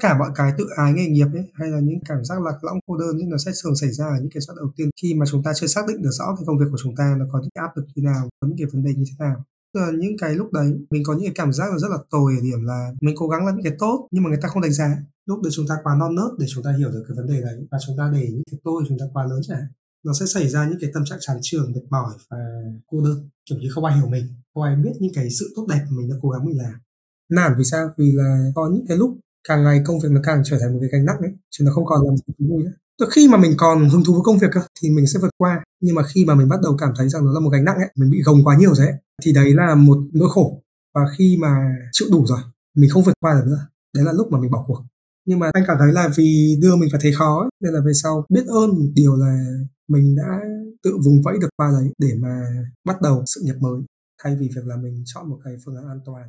cả mọi cái tự ái nghề nghiệp ấy hay là những cảm giác lạc lõng cô đơn ấy, nó sẽ thường xảy ra ở những cái giai đầu tiên khi mà chúng ta chưa xác định được rõ cái công việc của chúng ta nó có những áp lực như nào có những cái vấn đề như thế nào Tức là những cái lúc đấy mình có những cái cảm giác là rất là tồi ở điểm là mình cố gắng làm những cái tốt nhưng mà người ta không đánh giá lúc đấy chúng ta quá non nớt để chúng ta hiểu được cái vấn đề đấy và chúng ta để những cái tôi chúng ta quá lớn chẳng nó sẽ xảy ra những cái tâm trạng chán trường mệt mỏi và cô đơn kiểu như không ai hiểu mình không ai biết những cái sự tốt đẹp mà mình đã cố gắng mình làm nản vì sao vì là có những cái lúc càng ngày công việc nó càng trở thành một cái gánh nặng ấy chứ nó không còn là một cái vui nữa. Từ khi mà mình còn hứng thú với công việc cơ thì mình sẽ vượt qua. Nhưng mà khi mà mình bắt đầu cảm thấy rằng nó là một gánh nặng ấy mình bị gồng quá nhiều rồi ấy thì đấy là một nỗi khổ. Và khi mà chịu đủ rồi mình không vượt qua được nữa. Đấy là lúc mà mình bỏ cuộc. Nhưng mà anh cảm thấy là vì đưa mình vào thấy khó ấy, nên là về sau biết ơn điều là mình đã tự vùng vẫy được qua đấy để mà bắt đầu sự nghiệp mới. Thay vì việc là mình chọn một cái phương án an toàn.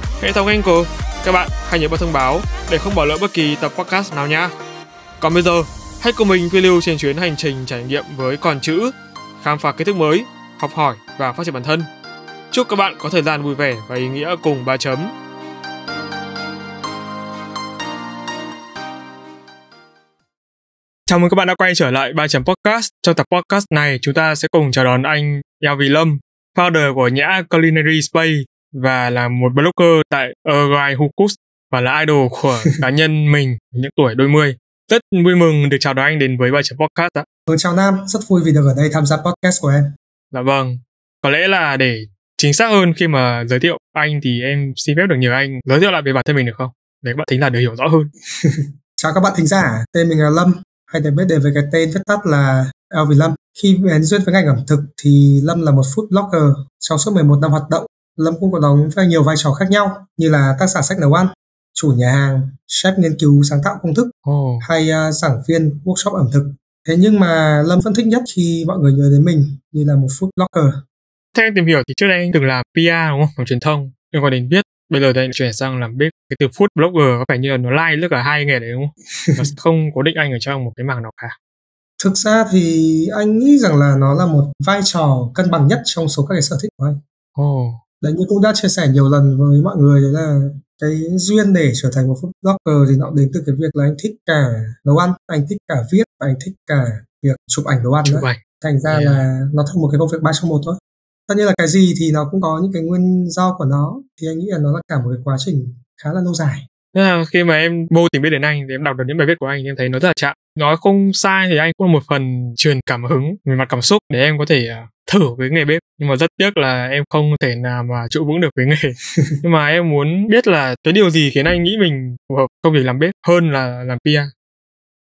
hệ thống Anchor. Các bạn hãy nhớ bật thông báo để không bỏ lỡ bất kỳ tập podcast nào nha. Còn bây giờ, hãy cùng mình phiêu lưu trên chuyến hành trình trải nghiệm với con chữ, khám phá kiến thức mới, học hỏi và phát triển bản thân. Chúc các bạn có thời gian vui vẻ và ý nghĩa cùng ba chấm. Chào mừng các bạn đã quay trở lại 3 chấm podcast. Trong tập podcast này, chúng ta sẽ cùng chào đón anh Yao Vì Lâm, founder của nhã Culinary Space và là một blogger tại Urgai Hukus và là idol của cá nhân mình những tuổi đôi mươi. Rất vui mừng được chào đón anh đến với bài chấm podcast ạ. Ừ, chào Nam, rất vui vì được ở đây tham gia podcast của em. Dạ vâng. Có lẽ là để chính xác hơn khi mà giới thiệu anh thì em xin phép được nhờ anh giới thiệu lại về bản thân mình được không? Để các bạn thính giả được hiểu rõ hơn. chào các bạn thính giả, tên mình là Lâm, hay được biết đến với cái tên viết tắt là El Vì Lâm. Khi bén duyên với ngành ẩm thực thì Lâm là một food blogger. Trong suốt 11 năm hoạt động, Lâm cũng có đóng vai nhiều vai trò khác nhau như là tác giả sách nấu ăn, chủ nhà hàng, chef nghiên cứu sáng tạo công thức oh. hay uh, giảng viên workshop ẩm thực. Thế nhưng mà Lâm vẫn thích nhất khi mọi người nhớ đến mình như là một food blogger. Theo em tìm hiểu thì trước đây anh từng làm PR đúng không? Làm truyền thông liên quan đến viết. Bây giờ thì anh chuyển sang làm bếp. Cái từ food blogger có vẻ như là nó lai like, tất cả hai nghề đấy đúng không? nó không cố định anh ở trong một cái mảng nào cả. Thực ra thì anh nghĩ rằng là nó là một vai trò cân bằng nhất trong số các cái sở thích của anh. Oh. Đấy như cũng đã chia sẻ nhiều lần với mọi người đấy là cái duyên để trở thành một food blogger thì nó đến từ cái việc là anh thích cả nấu ăn, anh thích cả viết và anh thích cả việc chụp ảnh đồ ăn Chụp nữa. ảnh. Thành ra Yeah. là nó thành một cái công việc ba trong một thôi. Tất nhiên là cái gì thì nó cũng có những cái nguyên do của nó thì anh nghĩ là nó là cả một cái quá trình khá là lâu dài. Thế là khi mà em vô tình biết đến anh thì em đọc được những bài viết của anh thì em thấy nó rất là chạm. Nói không sai thì anh cũng là một phần truyền cảm hứng về mặt cảm xúc để em có thể à, thử với nghề bếp. Nhưng mà rất tiếc là em không thể nào mà trụ vững được với nghề. Nhưng mà em muốn biết là cái điều gì khiến anh nghĩ mình phù hợp công việc làm bếp hơn là làm PR.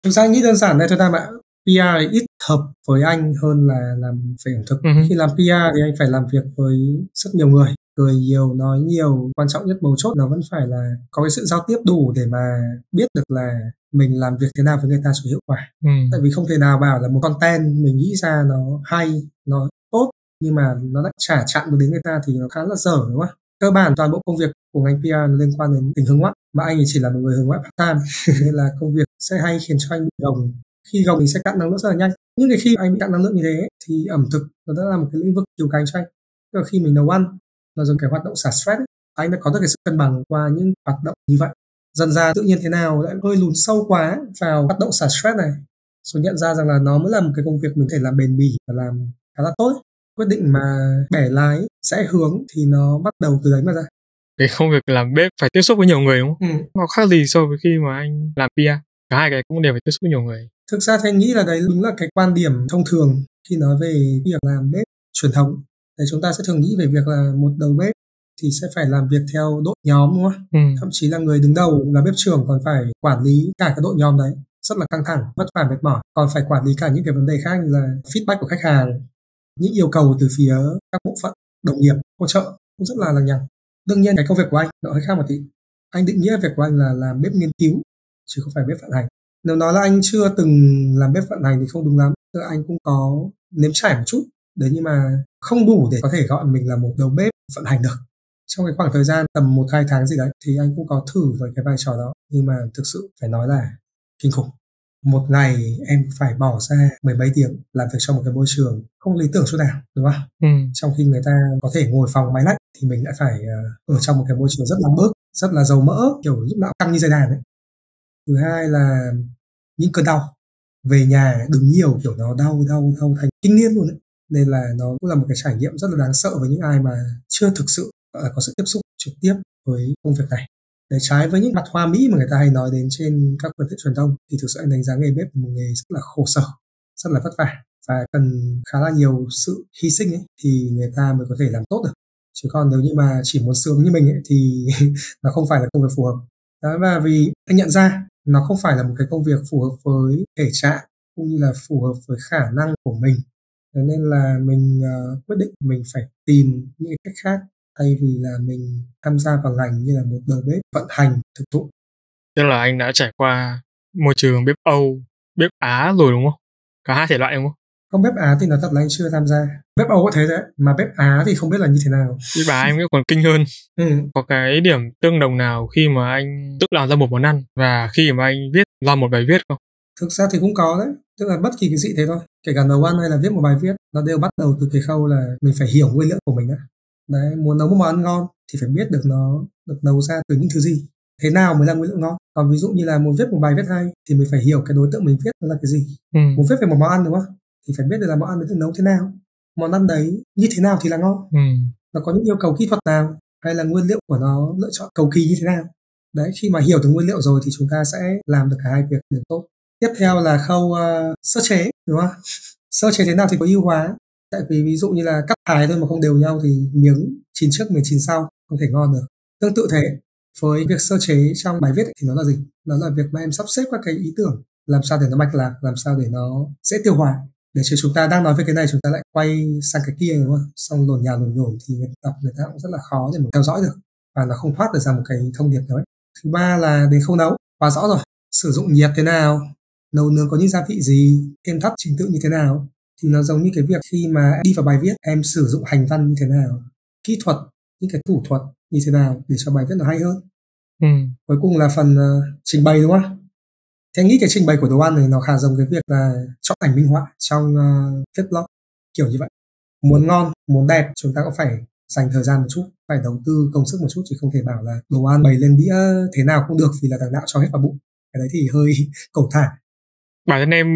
Thực ra anh nghĩ đơn giản đây thôi Nam ạ. PR ít hợp với anh hơn là làm về ẩm thực. Hứ. Khi làm PR thì anh phải làm việc với rất nhiều người. Cười nhiều, nói nhiều. Quan trọng nhất mấu chốt nó vẫn phải là có cái sự giao tiếp đủ để mà biết được là mình làm việc thế nào với người ta cho hiệu quả. Ừ. Tại vì không thể nào bảo là một content mình nghĩ ra nó hay, nó nhưng mà nó đã trả chặn được đến người ta thì nó khá là dở đúng không? Cơ bản toàn bộ công việc của ngành PR liên quan đến tình hướng ngoại mà anh chỉ là một người hướng ngoại part time. Nên là công việc sẽ hay khiến cho anh bị gồng. Khi gồng mình sẽ cạn năng lượng rất là nhanh. Nhưng cái khi anh bị cạn năng lượng như thế thì ẩm thực nó đã là một cái lĩnh vực chiều cánh cho anh. Tức là khi mình nấu ăn nó giống cái hoạt động xả stress ấy, anh đã có được cái sự cân bằng qua những hoạt động như vậy. Dần ra tự nhiên thế nào lại hơi lún sâu quá vào hoạt động xả stress này. Rồi nhận ra rằng là nó mới là một cái công việc mình có thể làm bền bỉ và làm khá là tốt quyết định mà bẻ lái sẽ hướng thì nó bắt đầu từ đấy mà ra Cái công việc làm bếp phải tiếp xúc với nhiều người đúng không? ừ. Nó khác gì so với khi mà anh làm PR? Cả hai cái cũng đều phải tiếp xúc với nhiều người. thực ra thì anh nghĩ là đấy đúng là cái quan điểm thông thường khi nói về việc làm bếp truyền thống thì chúng ta sẽ thường nghĩ về việc là một đầu bếp thì sẽ phải làm việc theo đội nhóm đúng không? Ừ. thậm chí là người đứng đầu là bếp trưởng còn phải quản lý cả cái đội nhóm đấy rất là căng thẳng vất vả mệt mỏi còn phải quản lý cả những cái vấn đề khác như là feedback của khách hàng những yêu cầu từ phía các bộ phận, đồng nghiệp, hỗ trợ cũng rất là lằng nhằng đương nhiên cái công việc của anh nó hơi khác một tí. Anh định nghĩa việc của anh là làm bếp nghiên cứu, chứ không phải bếp vận hành. Nếu nói là anh chưa từng làm bếp vận hành thì không đúng lắm. Tức là anh cũng có nếm trải một chút. Đấy, nhưng mà không đủ để có thể gọi mình là một đầu bếp vận hành được. Trong cái khoảng thời gian tầm một, hai tháng gì đấy, thì anh cũng có thử với cái vai trò đó. Nhưng mà thực sự phải nói là kinh khủng một ngày em phải bỏ ra mười mấy tiếng làm việc trong một cái môi trường không lý tưởng chút nào đúng không? Ừ. Trong khi người ta có thể ngồi phòng máy lạnh thì mình lại phải ờ, ở trong một cái môi trường rất là bớt, rất là dầu mỡ, kiểu lúc nào căng như dây đàn ấy. Thứ hai là những cơn đau về nhà đứng nhiều kiểu nó đau đau đau thành kinh niên luôn ấy. Nên là nó cũng là một cái trải nghiệm rất là đáng sợ với những ai mà chưa thực sự có sự tiếp xúc trực tiếp với công việc này để trái với những mặt hoa mỹ mà người ta hay nói đến trên các phương tiện truyền thông thì thực sự anh đánh giá nghề bếp là một nghề rất là khổ sở rất là vất vả và cần khá là nhiều sự hy sinh ấy, thì người ta mới có thể làm tốt được. Chứ còn nếu như mà chỉ muốn sướng như mình ấy, thì nó không phải là công việc phù hợp. Đó và vì anh nhận ra nó không phải là một cái công việc phù hợp với thể trạng cũng như là phù hợp với khả năng của mình. Thế nên là mình uh, quyết định mình phải tìm những cách khác thay vì là mình tham gia vào ngành như là một đầu bếp vận hành thực thụ. Tức là anh đã trải qua môi trường bếp Âu, bếp Á rồi đúng không? Cả hai thể loại đúng không? Không bếp Á thì nó thật là anh chưa tham gia. Bếp Âu có thế đấy, mà bếp Á thì không biết là như thế nào. Bếp Á em nghĩ còn kinh hơn. Ừ. Có cái điểm tương đồng nào khi mà anh tự làm ra một món ăn và khi mà anh viết ra một bài viết không? Thực ra thì cũng có đấy, tức là bất kỳ cái gì thế thôi. Kể cả nấu ăn hay là viết một bài viết, nó đều bắt đầu từ cái khâu là mình phải hiểu nguyên liệu của mình á đấy muốn nấu một món ăn ngon thì phải biết được nó được nấu ra từ những thứ gì. Thế nào mới là nguyên liệu ngon? Còn ví dụ như là muốn viết một bài viết hay thì mình phải hiểu cái đối tượng mình viết là cái gì. Ừ. muốn viết về một món ăn đúng không? Thì phải biết được là món ăn đấy được nấu thế nào món ăn đấy như thế nào thì là ngon. Ừ. nó có những yêu cầu kỹ thuật nào hay là nguyên liệu của nó lựa chọn cầu kỳ như thế nào? Đấy khi mà hiểu được nguyên liệu rồi thì chúng ta sẽ làm được cả hai việc đều tốt. Tiếp theo là khâu uh, sơ chế đúng không? Sơ chế thế nào thì có ưu hóa tại vì ví dụ như là cắt thái thôi mà không đều nhau thì miếng chín trước, miếng chín sau không thể ngon được. Tương tự thế, với việc sơ chế trong bài viết thì nó là gì? Nó là việc mà em sắp xếp các cái ý tưởng làm sao để nó mạch lạc, làm sao để nó dễ tiêu hóa. Để cho chúng ta đang nói về cái này, chúng ta lại quay sang cái kia, đúng không? Xong lồn nhà lồn nhổn thì người đọc người ta cũng rất là khó để mà theo dõi được và nó không thoát được ra một cái thông điệp đấy. Thứ ba là đến khâu nấu, quá rõ rồi. Sử dụng nhiệt thế nào? Nấu nướng có những gia vị gì? Thêm thắt trình tự như thế nào? Thì nó giống như cái việc khi mà đi vào bài viết em sử dụng hành văn như thế nào kỹ thuật những cái thủ thuật như thế nào để cho bài viết nó hay hơn. Ừ. cuối cùng là phần uh, trình bày đúng không thế nghĩ cái trình bày của đồ ăn này nó khá giống cái việc là chọn ảnh minh họa trong uh, viết blog kiểu như vậy. Muốn ngon muốn đẹp chúng ta cũng phải dành thời gian một chút phải đầu tư công sức một chút chứ không thể bảo là đồ ăn bày lên đĩa thế nào cũng được vì là thằng đạo cho hết vào bụng. Cái đấy thì hơi cầu thả bản thân em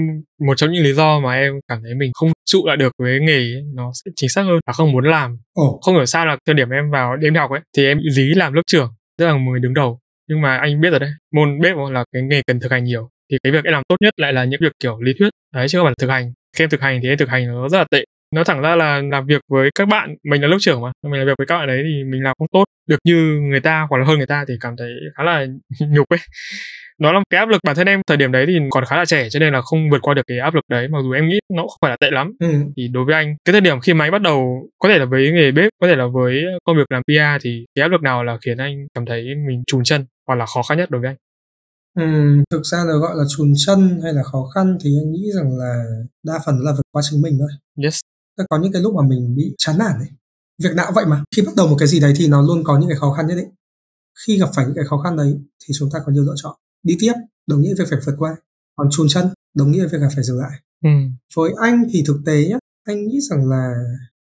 một trong những lý do mà em cảm thấy mình không trụ lại được với nghề ấy, nó sẽ chính xác hơn là không muốn làm. Ồ. không hiểu sao là thời điểm em vào đêm học ấy thì em dí làm lớp trưởng rất là người đứng đầu. Nhưng mà anh biết rồi đấy môn bếp là cái nghề cần thực hành nhiều thì cái việc em làm tốt nhất lại là những việc kiểu lý thuyết. Đấy chứ không phải là thực hành. Khi em thực hành thì em thực hành nó rất là tệ nó thẳng ra là làm việc với các bạn mình là lớp trưởng mà mình làm việc với các bạn đấy thì mình làm không tốt được như người ta hoặc là hơn người ta thì cảm thấy khá là nhục ấy nó là cái áp lực bản thân em thời điểm đấy thì còn khá là trẻ cho nên là không vượt qua được cái áp lực đấy mặc dù em nghĩ nó không phải là tệ lắm ừ. thì đối với anh cái thời điểm khi mà anh bắt đầu có thể là với nghề bếp có thể là với công việc làm PR thì cái áp lực nào là khiến anh cảm thấy mình trùn chân hoặc là khó khăn nhất đối với anh Ừ, thực ra là gọi là chùn chân hay là khó khăn thì anh nghĩ rằng là đa phần là vượt qua chính mình thôi. Yes. Có những cái lúc mà mình bị chán nản ấy. Việc nào vậy mà. Khi bắt đầu một cái gì đấy thì nó luôn có những cái khó khăn nhất định. Khi gặp phải những cái khó khăn đấy thì chúng ta có nhiều lựa chọn đi tiếp đồng nghĩa việc phải vượt qua còn chùn chân đồng nghĩa việc là phải dừng lại ừ. với anh thì thực tế nhá anh nghĩ rằng là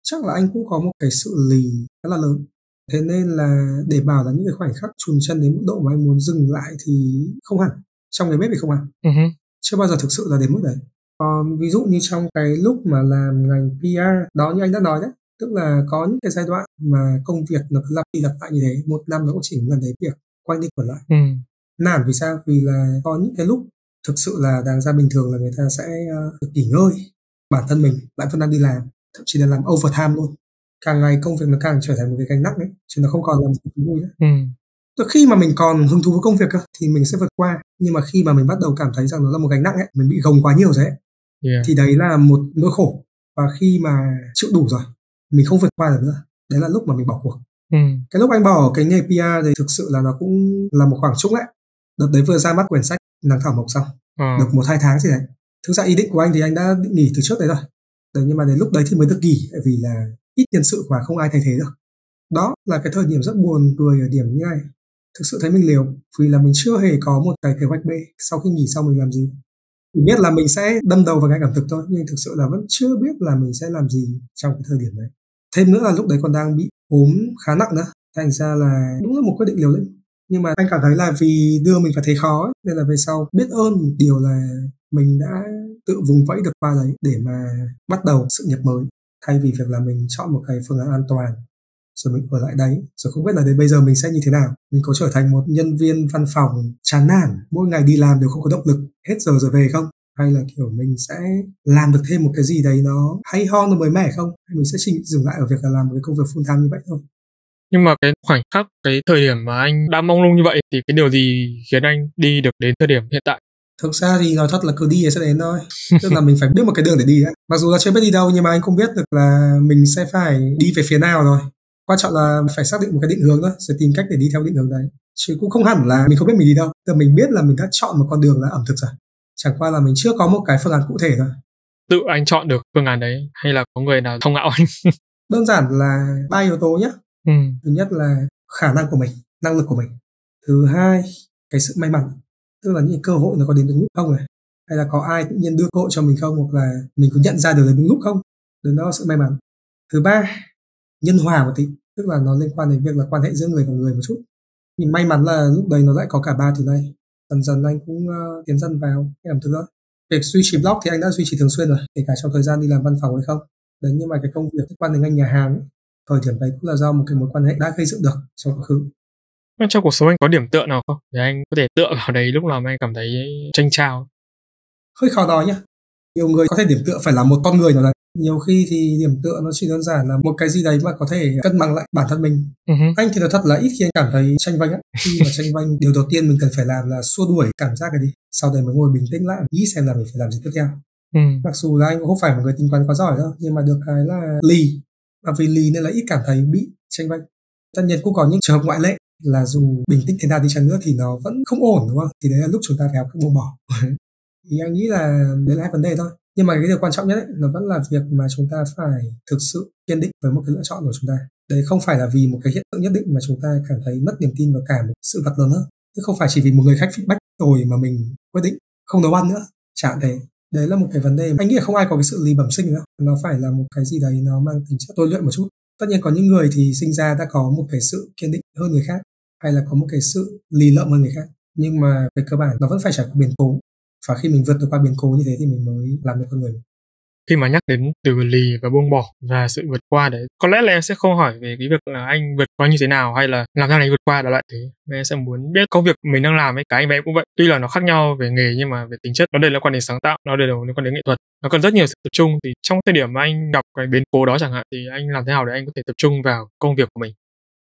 chắc là anh cũng có một cái sự lì khá là lớn thế nên là để bảo là những cái khoảnh khắc chùn chân đến mức độ mà anh muốn dừng lại thì không hẳn trong cái bếp thì không hẳn uh-huh. chưa bao giờ thực sự là đến mức đấy còn ví dụ như trong cái lúc mà làm ngành PR đó như anh đã nói đấy tức là có những cái giai đoạn mà công việc nó cứ lặp đi lặp lại như thế một năm nó cũng chỉ gần đấy việc quanh đi quẩn lại. Ừ. Nản vì sao? Vì là có những cái lúc thực sự là đáng ra bình thường là người ta sẽ uh, được nghỉ ngơi bản thân mình lại vẫn đang đi làm thậm chí là làm overtime luôn. Càng ngày công việc nó càng trở thành một cái gánh nặng ấy chứ nó không còn làm gì vui nữa. Ừ. Khi mà mình còn hứng thú với công việc cơ, thì mình sẽ vượt qua nhưng mà khi mà mình bắt đầu cảm thấy rằng nó là một gánh nặng ấy mình bị gồng quá nhiều rồi ấy yeah. thì đấy là một nỗi khổ. Và khi mà chịu đủ rồi mình không vượt qua được nữa. Đấy là lúc mà mình bỏ cuộc. Ừ. cái lúc anh bỏ cái nghề PR thì thực sự là nó cũng là một khoảng trống ấy đợt đấy vừa ra mắt quyển sách nắng thảo mộc xong. Ờ. được một hai tháng gì đấy. Thực ra ý định của anh thì anh đã định nghỉ từ trước đấy rồi. Đấy, nhưng mà đến lúc đấy thì mới được nghỉ tại vì là ít nhân sự và không ai thay thế được. Đó là cái thời điểm rất buồn cười ở điểm như này. Thực sự thấy mình liều vì là mình chưa hề có một cái kế hoạch B. Sau khi nghỉ xong mình làm gì mình biết là mình sẽ đâm đầu vào cái cảm thực thôi nhưng thực sự là vẫn chưa biết là mình sẽ làm gì trong cái thời điểm đấy. Thêm nữa là lúc đấy còn đang bị ốm khá nặng nữa thành ra là đúng là một quyết định liều lĩnh. Nhưng mà anh cảm thấy là vì đưa mình vào thế khó ấy, nên là về sau biết ơn một điều là mình đã tự vùng vẫy được qua đấy để mà bắt đầu sự nghiệp mới thay vì việc là mình chọn một cái phương án an toàn rồi mình ở lại đấy. Rồi không biết là đến bây giờ mình sẽ như thế nào. Mình có trở thành một nhân viên văn phòng chán nản. Mỗi ngày đi làm đều không có động lực. Hết giờ rồi về không? Hay là kiểu mình sẽ làm được thêm một cái gì đấy nó hay ho nó mới mẻ không? Hay mình sẽ chỉ dừng lại ở việc là làm một cái công việc full time như vậy thôi? Nhưng mà cái khoảnh khắc, cái thời điểm mà anh đã mong lung như vậy thì cái điều gì khiến anh đi được đến thời điểm hiện tại? thực ra thì nói thật là cứ đi sẽ đến thôi. Tức là mình phải biết một cái đường để đi á. Mặc dù là chưa biết đi đâu nhưng mà anh cũng biết được là mình sẽ phải đi về phía nào rồi quan trọng là phải xác định một cái định hướng thôi rồi tìm cách để đi theo định hướng đấy. Chứ cũng không hẳn là mình không biết mình đi đâu. Tức là mình biết là mình đã chọn một con đường là ẩm thực rồi. Chẳng qua là mình chưa có một cái phương án cụ thể thôi. Tự anh chọn được phương án đấy hay là có người nào thông ngạo anh? đơn giản là ba yếu tố nhé ừ. thứ nhất là khả năng của mình năng lực của mình. Thứ hai cái sự may mắn. Tức là những cơ hội nó có đến đúng lúc không này? Hay là có ai tự nhiên đưa cơ hội cho mình không? Hoặc là mình có nhận ra được là đúng lúc không? Đó là sự may mắn. Thứ ba nhân hòa một tí tức là nó liên quan đến việc là quan hệ giữa người và người một chút. Thì may mắn là lúc đấy nó lại có cả ba thứ này. Dần dần anh cũng uh, tiến dần vào cái ẩm thực đó. Việc duy trì blog thì anh đã duy trì thường xuyên rồi kể cả trong thời gian đi làm văn phòng hay không. Đấy nhưng mà cái công việc liên quan đến ngành nhà hàng ấy, thời điểm đấy cũng là do một cái mối quan hệ đã gây dựng được trong quá khứ. Trong cuộc sống anh có điểm tựa nào không? Để anh có thể tựa vào đấy lúc nào mà anh cảm thấy tranh trao. hơi khó nói nhá. Nhiều người có thể điểm tựa phải là một con người nào đấy nhiều khi thì điểm tựa nó chỉ đơn giản là một cái gì đấy mà có thể cân bằng lại bản thân mình. Hứ. anh thì nói thật là ít khi anh cảm thấy tranh vanh á. Khi mà tranh vanh điều đầu tiên mình cần phải làm là xua đuổi cảm giác này đi. Sau đấy mới ngồi bình tĩnh lại nghĩ xem là mình phải làm gì tiếp theo. Ừ. mặc dù là anh cũng không phải một người tính toán quá giỏi đâu nhưng mà được cái là lì. Và vì lì nên là ít cảm thấy bị tranh vanh. Tất nhiên cũng có những trường hợp ngoại lệ là dù bình tĩnh thế nào đi chăng nữa thì nó vẫn không ổn đúng không? Thì đấy là lúc chúng ta phải học cách buông bỏ. Thì anh nghĩ là đấy là hai vấn đề thôi nhưng mà cái điều quan trọng nhất ấy, nó vẫn là việc mà chúng ta phải thực sự kiên định với một cái lựa chọn của chúng ta. Đấy không phải là vì một cái hiện tượng nhất định mà chúng ta cảm thấy mất niềm tin vào cả một sự vật lớn hơn. Chứ không phải chỉ vì một người khách feedback rồi mà mình quyết định không nấu ăn nữa. Chẳng thế. Đấy là một cái vấn đề anh nghĩ là không ai có cái sự lì bẩm sinh nữa nó phải là một cái gì đấy nó mang tính chất tôi luyện một chút. Tất nhiên có những người thì sinh ra đã có một cái sự kiên định hơn người khác hay là có một cái sự lì lợm hơn người khác. Nhưng mà về cơ bản nó vẫn phải trải qua biến cố và khi mình vượt được qua biến cố như thế thì mình mới làm được con người mình Khi mà nhắc đến từ lì và buông bỏ và sự vượt qua đấy, có lẽ là em sẽ không hỏi về cái việc là anh vượt qua như thế nào hay là làm sao để anh vượt qua đó lại thế. Mà em sẽ muốn biết công việc mình đang làm ấy, cái anh và em cũng vậy. Tuy là nó khác nhau về nghề nhưng mà về tính chất nó đều liên quan đến sáng tạo, nó đều liên quan đến nghệ thuật. Nó cần rất nhiều sự tập trung thì trong thời điểm mà anh gặp cái biến cố đó chẳng hạn thì anh làm thế nào để anh có thể tập trung vào công việc của mình.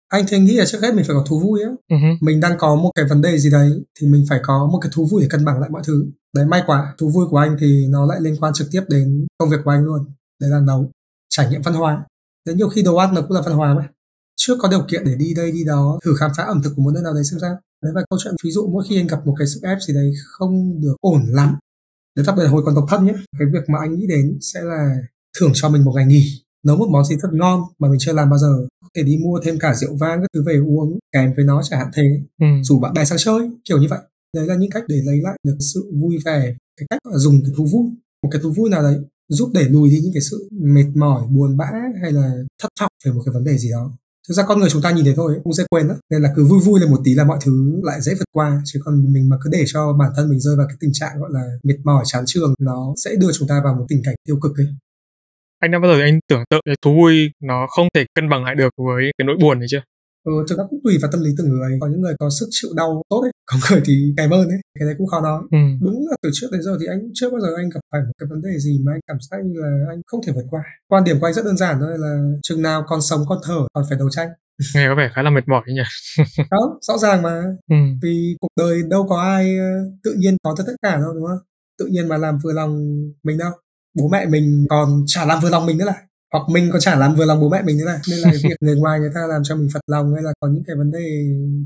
anh thì nghĩ là trước hết mình phải có thú vui á hứ. mình đang có một cái vấn đề gì đấy thì mình phải có một cái thú vui để cân bằng lại mọi thứ đấy may quá thú vui của anh thì nó lại liên quan trực tiếp đến công việc của anh luôn. Đấy là nấu trải nghiệm văn hóa. Đấy nhiều khi đồ ăn nó cũng là văn hóa mà. Trước có điều kiện để đi đây đi đó thử khám phá ẩm thực của một nơi nào đấy xem sao. Đấy và câu chuyện ví dụ mỗi khi anh gặp một cái sức ép gì đấy không được ổn lắm đấy đặc biệt là hồi còn độc thân nhé cái việc mà anh nghĩ đến sẽ là thưởng cho mình một ngày nghỉ. Nấu một món gì thật ngon mà mình chưa làm bao giờ. Có thể đi mua thêm cả rượu vang các thứ về uống kèm với nó chẳng hạn thế. Ừ. rủ bạn bè sang chơi kiểu như vậy đấy là những cách để lấy lại được sự vui vẻ, cái cách là dùng cái thú vui. Một cái thú vui nào đấy giúp để lùi đi những cái sự mệt mỏi, buồn bã hay là thất vọng về một cái vấn đề gì đó. Thực ra con người chúng ta nhìn thấy thôi, cũng dễ quên đó nên là cứ vui vui lên một tí là mọi thứ lại dễ vượt qua. Chứ còn mình mà cứ để cho bản thân mình rơi vào cái tình trạng gọi là mệt mỏi, chán trường, nó sẽ đưa chúng ta vào một tình cảnh tiêu cực ấy. Anh đã bao giờ anh tưởng tượng cái thú vui nó không thể cân bằng lại được với cái nỗi buồn này chưa? Ừ, thực ra cũng tùy vào tâm lý từng người. Có những người có sức chịu đau tốt ấy có người thì kém hơn ấy. Cái đấy cũng khó nói. Ừ. đúng là từ trước đến giờ thì anh chưa bao giờ anh gặp phải một cái vấn đề gì mà anh cảm giác như là anh không thể vượt qua? Quan điểm của anh rất đơn giản thôi là chừng nào còn sống còn thở còn phải đấu tranh. Nghe có vẻ khá là mệt mỏi nhỉ. đó rõ ràng mà. Ừ. vì cuộc đời đâu có ai ờ, tự nhiên có tất tất cả đâu đúng không? Tự nhiên mà làm vừa lòng mình đâu. Bố mẹ mình còn chả làm vừa lòng mình nữa là hoặc mình còn chả làm vừa lòng bố mẹ mình nữa này. Nên là việc người ngoài người ta làm cho mình phật lòng hay là có những cái vấn đề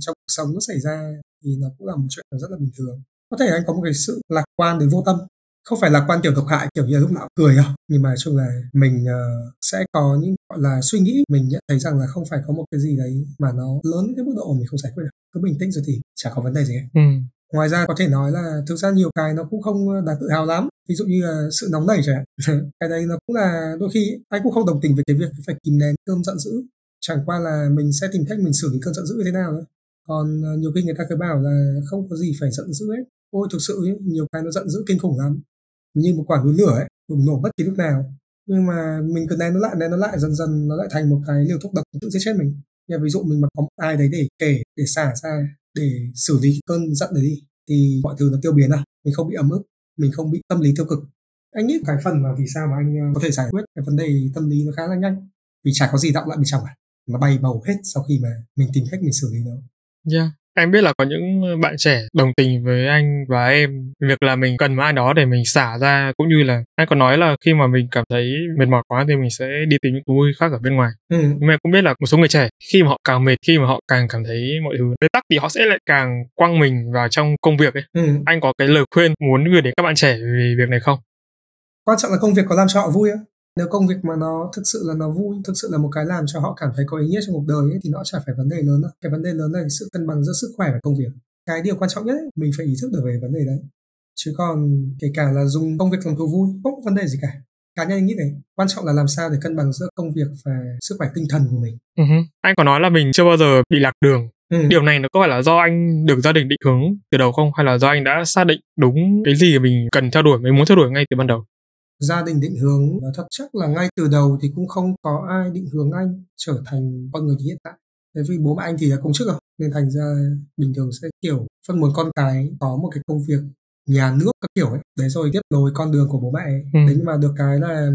trong cuộc sống nó xảy ra thì nó cũng là một chuyện rất là bình thường. Có thể anh có một cái sự lạc quan đến vô tâm. Không phải lạc quan kiểu độc hại kiểu như là lúc nào cười đâu nhưng mà chung là mình uh, sẽ có những gọi là suy nghĩ mình nhận thấy rằng là không phải có một cái gì đấy mà nó lớn cái mức độ mình không giải quyết được. Cứ bình tĩnh rồi thì chả có vấn đề gì hết ừ ngoài ra có thể nói là thực ra nhiều cái nó cũng không đáng tự hào lắm. Ví dụ như là sự nóng nảy chẳng hạn. Cái đấy nó cũng là đôi khi anh cũng không đồng tình về cái việc phải kìm nén cơn giận dữ. Chẳng qua là mình sẽ tìm cách mình xử lý cơn giận dữ như thế nào nữa còn ờ, nhiều khi người ta cứ bảo là không có gì phải giận dữ hết. Ôi thực sự ấy, nhiều cái nó giận dữ kinh khủng lắm. Như một quả núi lửa ấy bùng nổ bất kỳ lúc nào. Nhưng mà mình cứ nén nó lại nén nó lại dần dần nó lại thành một cái liều thuốc độc tự giết chết mình. Như ví dụ mình mà có một ai đấy để kể để xả ra để xử lý cơn giận đấy đi, thì mọi thứ nó tiêu biến à? Mình không bị ấm ức, mình không bị tâm lý tiêu cực. Anh nghĩ cái phần mà vì sao mà anh ờ, có thể giải quyết cái vấn đề tâm lý nó khá là nhanh. Vì chả có gì đọng lại bên trong à? Nó bay bầu hết sau khi mà mình tìm cách mình xử lý nó. Yeah. Em biết là có những bạn trẻ đồng tình với anh và em việc là mình cần một ai đó để mình xả ra cũng như là anh còn nói là khi mà mình cảm thấy mệt mỏi quá thì mình sẽ đi tìm những thú vui khác ở bên ngoài. Ừ. Nhưng mà cũng biết là một số người trẻ khi mà họ càng mệt, khi mà họ càng cảm thấy mọi thứ bế tắc thì họ sẽ lại càng quăng mình vào trong công việc ấy. Ừ. Anh có cái lời khuyên muốn gửi đến các bạn trẻ về việc này không? Quan trọng là công việc có làm cho họ vui không? Nếu công việc mà nó thực sự là nó vui thực sự là một cái làm cho họ cảm thấy có ý nghĩa trong cuộc đời ấy, thì nó chả phải vấn đề lớn đâu. Cái vấn đề lớn là sự cân bằng giữa sức khỏe và công việc. Cái điều quan trọng nhất ấy, mình phải ý thức được về vấn đề đấy. Chứ còn kể cả là dùng công việc làm thú vui không có vấn đề gì cả. Cá nhân anh nghĩ thế. Quan trọng là làm sao để cân bằng giữa công việc và sức khỏe tinh thần của mình. Uh-huh. anh có nói là mình chưa bao giờ bị lạc đường. Ừ. Điều này nó có phải là do anh được gia đình định hướng từ đầu không? Hay là do anh đã xác định đúng cái gì mình cần theo đuổi mình muốn theo đuổi ngay từ ban đầu? Gia đình định hướng và thật chắc là ngay từ đầu thì cũng không có ai định hướng anh trở thành con người hiện tại. Bởi vì bố mẹ anh thì là công chức rồi nên thành ra bình thường sẽ kiểu phân muốn con cái có một cái công việc nhà nước các kiểu ấy. Đấy rồi tiếp nối con đường của bố mẹ ấy. Ừ. thế nhưng mà được cái là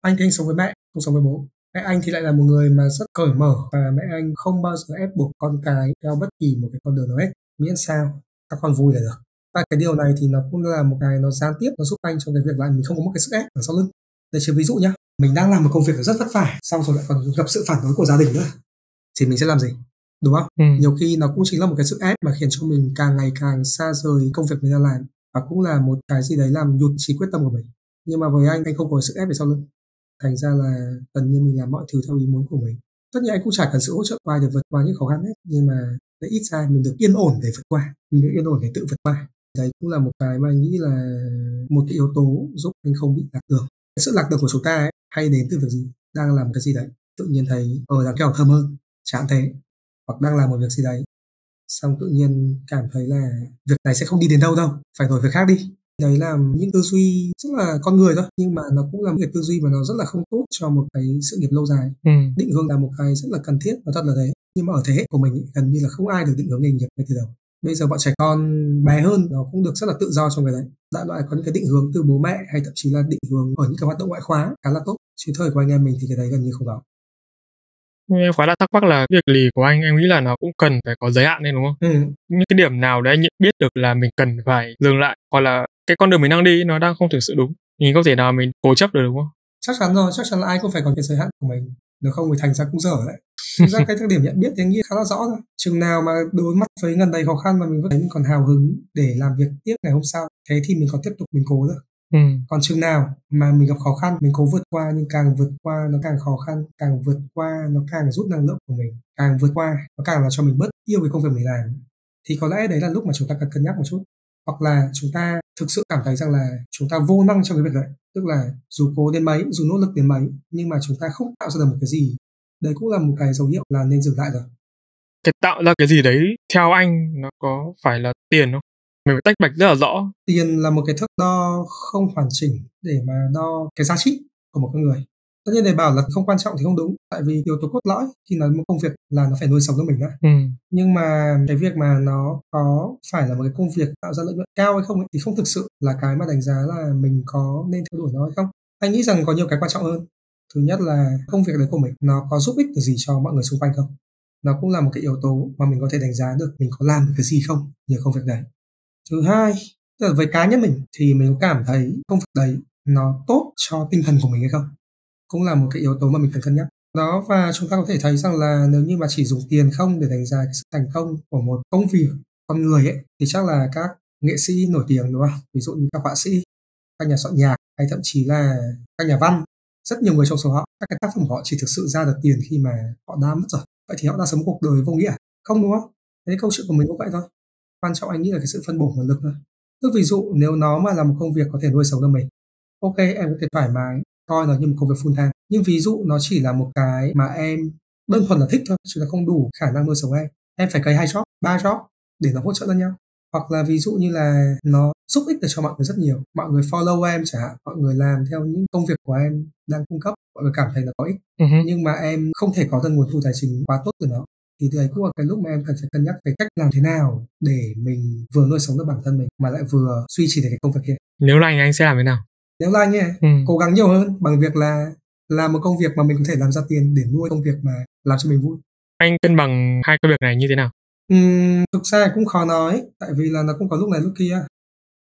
anh thì anh sống với mẹ không sống với bố. Mẹ anh thì lại là một người mà rất cởi mở và mẹ anh không bao giờ ép buộc con cái theo bất kỳ một cái con đường nào hết. Miễn sao các con vui là được và cái điều này thì nó cũng là một cái nó gián tiếp nó giúp anh trong cái việc là mình không có một cái sức ép ở sau lưng. Để chỉ ví dụ nhá mình đang làm một công việc rất vất vả xong rồi lại còn gặp sự phản đối của gia đình nữa thì mình sẽ làm gì? Đúng không? Ừ. nhiều khi nó cũng chính là một cái sức ép mà khiến cho mình càng ngày càng xa rời công việc mình đang làm và cũng là một cái gì đấy làm nhụt chí quyết tâm của mình. Nhưng mà với anh anh không có sức ép về sau lưng. Thành ra là gần như mình làm mọi thứ theo ý muốn của mình. Tất nhiên anh cũng chả cần sự hỗ trợ của ai để vượt qua những khó khăn hết nhưng mà để ít ra mình được yên ổn để vượt qua mình được yên ổn để tự vượt qua đấy cũng là một cái mà anh nghĩ là một cái yếu tố giúp anh không bị lạc đường. Cái sự lạc đường của chúng ta ấy, hay đến từ việc gì? Đang làm cái gì đấy? Tự nhiên thấy ở đang kẹo thơm hơn chẳng thế. Hoặc đang làm một việc gì đấy. Xong tự nhiên cảm thấy là việc này sẽ không đi đến đâu đâu phải đổi việc khác đi. Đấy là những tư duy rất là con người thôi nhưng mà nó cũng là một cái tư duy mà nó rất là không tốt cho một cái sự nghiệp lâu dài. Ừ. định hướng là một cái rất là cần thiết và thật là thế. Nhưng mà ở thế hệ của mình gần như là không ai được định hướng nghề nghiệp ngay từ đầu bây giờ bọn trẻ con bé hơn nó cũng được rất là tự do trong cái đấy. Đại loại có những cái định hướng từ bố mẹ hay thậm chí là định hướng ở những cái hoạt động ngoại khóa khá là tốt. Chứ thời của anh em mình thì cái đấy gần như không có. Em khá là thắc mắc là việc lì của anh em nghĩ là nó cũng cần phải có giới hạn nên đúng không? Ừ. những cái điểm nào để anh nhận biết được là mình cần phải dừng lại hoặc là cái con đường mình đang đi nó đang không thực sự đúng mình không thể nào mình cố chấp được đúng không? Chắc chắn rồi chắc chắn là ai cũng phải có cái giới hạn của mình nếu không thì thành ra cũng dở đấy. Thực ra cái 特 điểm nhận biết thì anh nghĩ khá là rõ rồi chừng nào mà đối mặt với gần đầy khó khăn mà mình vẫn thấy mình còn hào hứng để làm việc tiếp ngày hôm sau thế thì mình còn tiếp tục mình cố được Ừ. còn chừng nào mà mình gặp khó khăn mình cố vượt qua nhưng càng vượt qua nó càng khó khăn càng vượt qua nó càng rút năng lượng của mình càng vượt qua nó càng làm cho mình bớt yêu cái công việc mình làm thì có lẽ đấy là lúc mà chúng ta cần cân nhắc một chút hoặc là chúng ta thực sự cảm thấy rằng là chúng ta vô năng trong cái việc đấy. Tức là dù cố đến mấy dù nỗ lực đến mấy nhưng mà chúng ta không tạo ra được một cái gì. Đấy cũng là một cái dấu hiệu là nên dừng lại rồi. Cái tạo ra cái gì đấy theo anh nó có phải là tiền không? Mình phải tách bạch rất là rõ. Tiền là một cái thước đo không hoàn chỉnh để mà đo cái giá trị của một con người tất nhiên để bảo là không quan trọng thì không đúng tại vì yếu tố cốt lõi khi nói một công việc là nó phải nuôi sống cho mình đã ừ. nhưng mà cái việc mà nó có phải là một cái công việc tạo ra lợi nhuận cao hay không ấy, thì không thực sự là cái mà đánh giá là mình có nên theo đuổi nó hay không. Anh nghĩ rằng có nhiều cái quan trọng hơn. Thứ nhất là công việc đấy của mình nó có giúp ích được gì cho mọi người xung quanh không? Nó cũng là một cái yếu tố mà mình có thể đánh giá được mình có làm được cái gì không nhờ công việc đấy. Thứ hai tức là với cá nhân mình thì mình có cảm thấy công việc đấy nó tốt cho tinh thần của mình hay không cũng là một cái yếu tố mà mình cần cân nhắc. Đó, và chúng ta có thể thấy rằng là nếu như mà chỉ dùng tiền không để đánh giá cái sự thành công của một công việc, con người ấy, thì chắc là các nghệ sĩ nổi tiếng, đúng không? Ví dụ như các họa sĩ, các nhà soạn nhạc, hay thậm chí là các nhà văn, rất nhiều người trong số họ, các cái tác phẩm của họ chỉ thực sự ra được tiền khi mà họ đã mất rồi. Vậy thì họ đã sống cuộc đời vô nghĩa, không đúng không? Thế câu chuyện của mình cũng vậy thôi. Quan trọng anh nghĩ là cái sự phân bổ nguồn lực thôi. Tức ví dụ nếu nó mà là một công việc có thể nuôi sống được mình, ok, em có thể thoải mái coi nó như một công việc full time. Nhưng ví dụ nó chỉ là một cái mà em đơn thuần là thích thôi chứ là không đủ khả năng nuôi sống em. Em phải cấy hai job ba job để nó hỗ trợ lẫn nhau. Hoặc là ví dụ như là nó giúp ích được cho mọi người rất nhiều. Mọi người follow em chẳng hạn mọi người làm theo những công việc của em đang cung cấp mọi người cảm thấy là có ích. Uh-huh. nhưng mà em không thể có được nguồn thu tài chính quá tốt từ nó. Thì đấy cũng là cái lúc mà em cần phải cân nhắc về cách làm thế nào để mình vừa nuôi sống được bản thân mình mà lại vừa duy trì được cái công việc kia nếu là anh anh sẽ làm thế nào nếu là anh ấy ừ. cố gắng nhiều hơn bằng việc là làm một công việc mà mình có thể làm ra tiền để nuôi công việc mà làm cho mình vui anh cân bằng hai công việc này như thế nào Ừm, thực ra cũng khó nói, tại vì là nó cũng có lúc này lúc kia.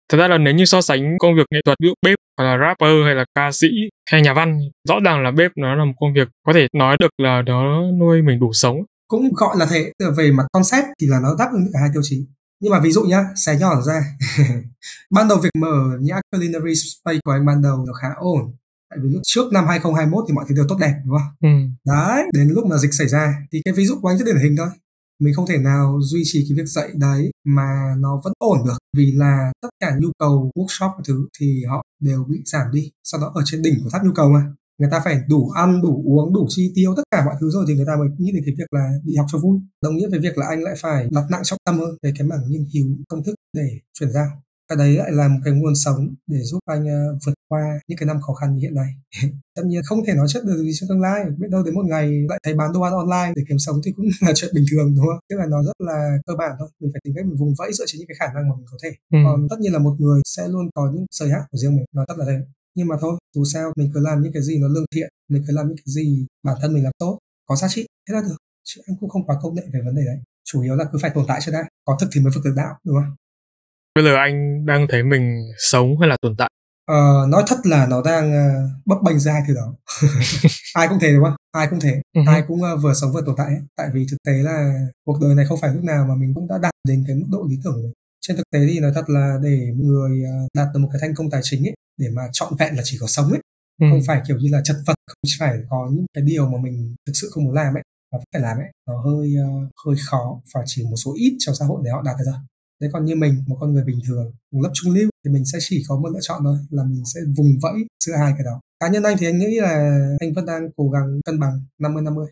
Thật ra là nếu như so sánh công việc nghệ thuật ví dụ bếp hoặc là rapper hay là ca sĩ hay nhà văn, rõ ràng là bếp nó là một công việc có thể nói được là nó nuôi mình đủ sống. Cũng gọi là thế, về mặt concept thì là nó đáp ứng cả hai tiêu chí. Nhưng mà ví dụ nhá, xé nhỏ ra. ban đầu việc mở nhã culinary space của anh ban đầu nó khá ổn. Tại vì lúc trước năm 2021 thì mọi thứ đều tốt đẹp đúng không? Ừ. Đấy, đến lúc mà dịch xảy ra thì cái ví dụ của anh rất điển hình thôi mình không thể nào duy trì cái việc dạy đấy mà nó vẫn ổn được vì là tất cả nhu cầu workshop và thứ thì họ đều bị giảm đi sau đó ở trên đỉnh của tháp nhu cầu mà người ta phải đủ ăn đủ uống đủ chi tiêu tất cả mọi thứ rồi thì người ta mới nghĩ đến cái việc là đi học cho vui. Đồng nghĩa với việc là anh lại phải đặt nặng trọng tâm hơn về cái mảng nghiên cứu công thức để chuyển giao. Cái đấy lại là một cái nguồn sống để giúp anh uh, vượt qua những cái năm khó khăn như hiện nay. Tất nhiên không thể nói trước được gì trong tương lai. Biết đâu đến một ngày lại thấy bán đồ ăn online để kiếm sống thì cũng là chuyện bình thường đúng không? Tức là nó rất là cơ bản thôi. Mình phải tìm cách mình vùng vẫy dựa trên những cái khả năng mà mình có thể. Ừ. còn tất nhiên là một người sẽ luôn có những giới hạn của riêng mình. Nó tất là thế nhưng mà thôi dù sao mình cứ làm những cái gì nó lương thiện mình cứ làm những cái gì bản thân mình làm tốt có giá trị thế là được. Chứ anh cũng không quá công nghệ về vấn đề đấy. Chủ yếu là cứ phải tồn tại cho đã có thực thì mới vực được đạo đúng không? Bây giờ anh đang thấy mình sống hay là tồn tại? Ờ, nói thật là nó đang uh, bấp bênh ra thứ đó. Ai cũng thế đúng không? Ai cũng thế. Uh-huh. ai cũng uh, vừa sống vừa tồn tại ấy. tại vì thực tế là cuộc đời này không phải lúc nào mà mình cũng đã đạt đến cái mức độ lý tưởng của mình. Trên thực tế thì nói thật là để người uh, đạt được một cái thành công tài chính ấy để mà chọn vẹn là chỉ có sống ấy. Ừ. không phải kiểu như là chật vật không phải có những cái điều mà mình thực sự không muốn làm ấy mà phải làm ấy. Nó hơi uh, hơi khó và chỉ một số ít trong xã hội để họ đạt được rồi thế còn như mình một con người bình thường vùng lớp trung lưu thì mình sẽ chỉ có một lựa chọn thôi là mình sẽ vùng vẫy giữa hai cái đó. Cá nhân anh thì anh nghĩ là anh vẫn đang cố gắng cân bằng 50 50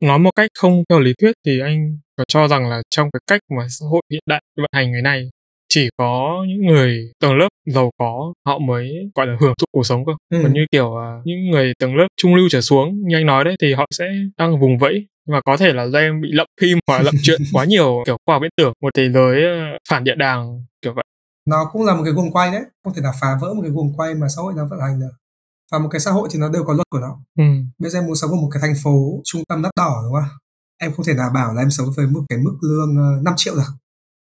nói một cách không theo lý thuyết thì anh có cho rằng là trong cái cách mà xã hội hiện đại vận hành ngày nay chỉ có những người tầng lớp giàu có họ mới gọi là hưởng thụ cuộc sống cơ. Ừ. còn như kiểu uh, những người tầng lớp trung lưu trở xuống như anh nói đấy thì họ sẽ đang vùng vẫy. Và có thể là do em bị lậm phim hoặc lậm chuyện quá nhiều kiểu khoa học viễn tưởng một thế giới ờ, phản địa đàng kiểu vậy. Nó cũng là một cái guồng quay đấy. Không thể nào phá vỡ một cái guồng quay mà xã hội đang vận hành được. Và một cái xã hội thì nó đều có luật của nó. Ừ. bây giờ em muốn sống ở một cái thành phố trung tâm đắt đỏ đúng không? Em không thể nào bảo là em sống với một cái mức lương 5 ờ, triệu được.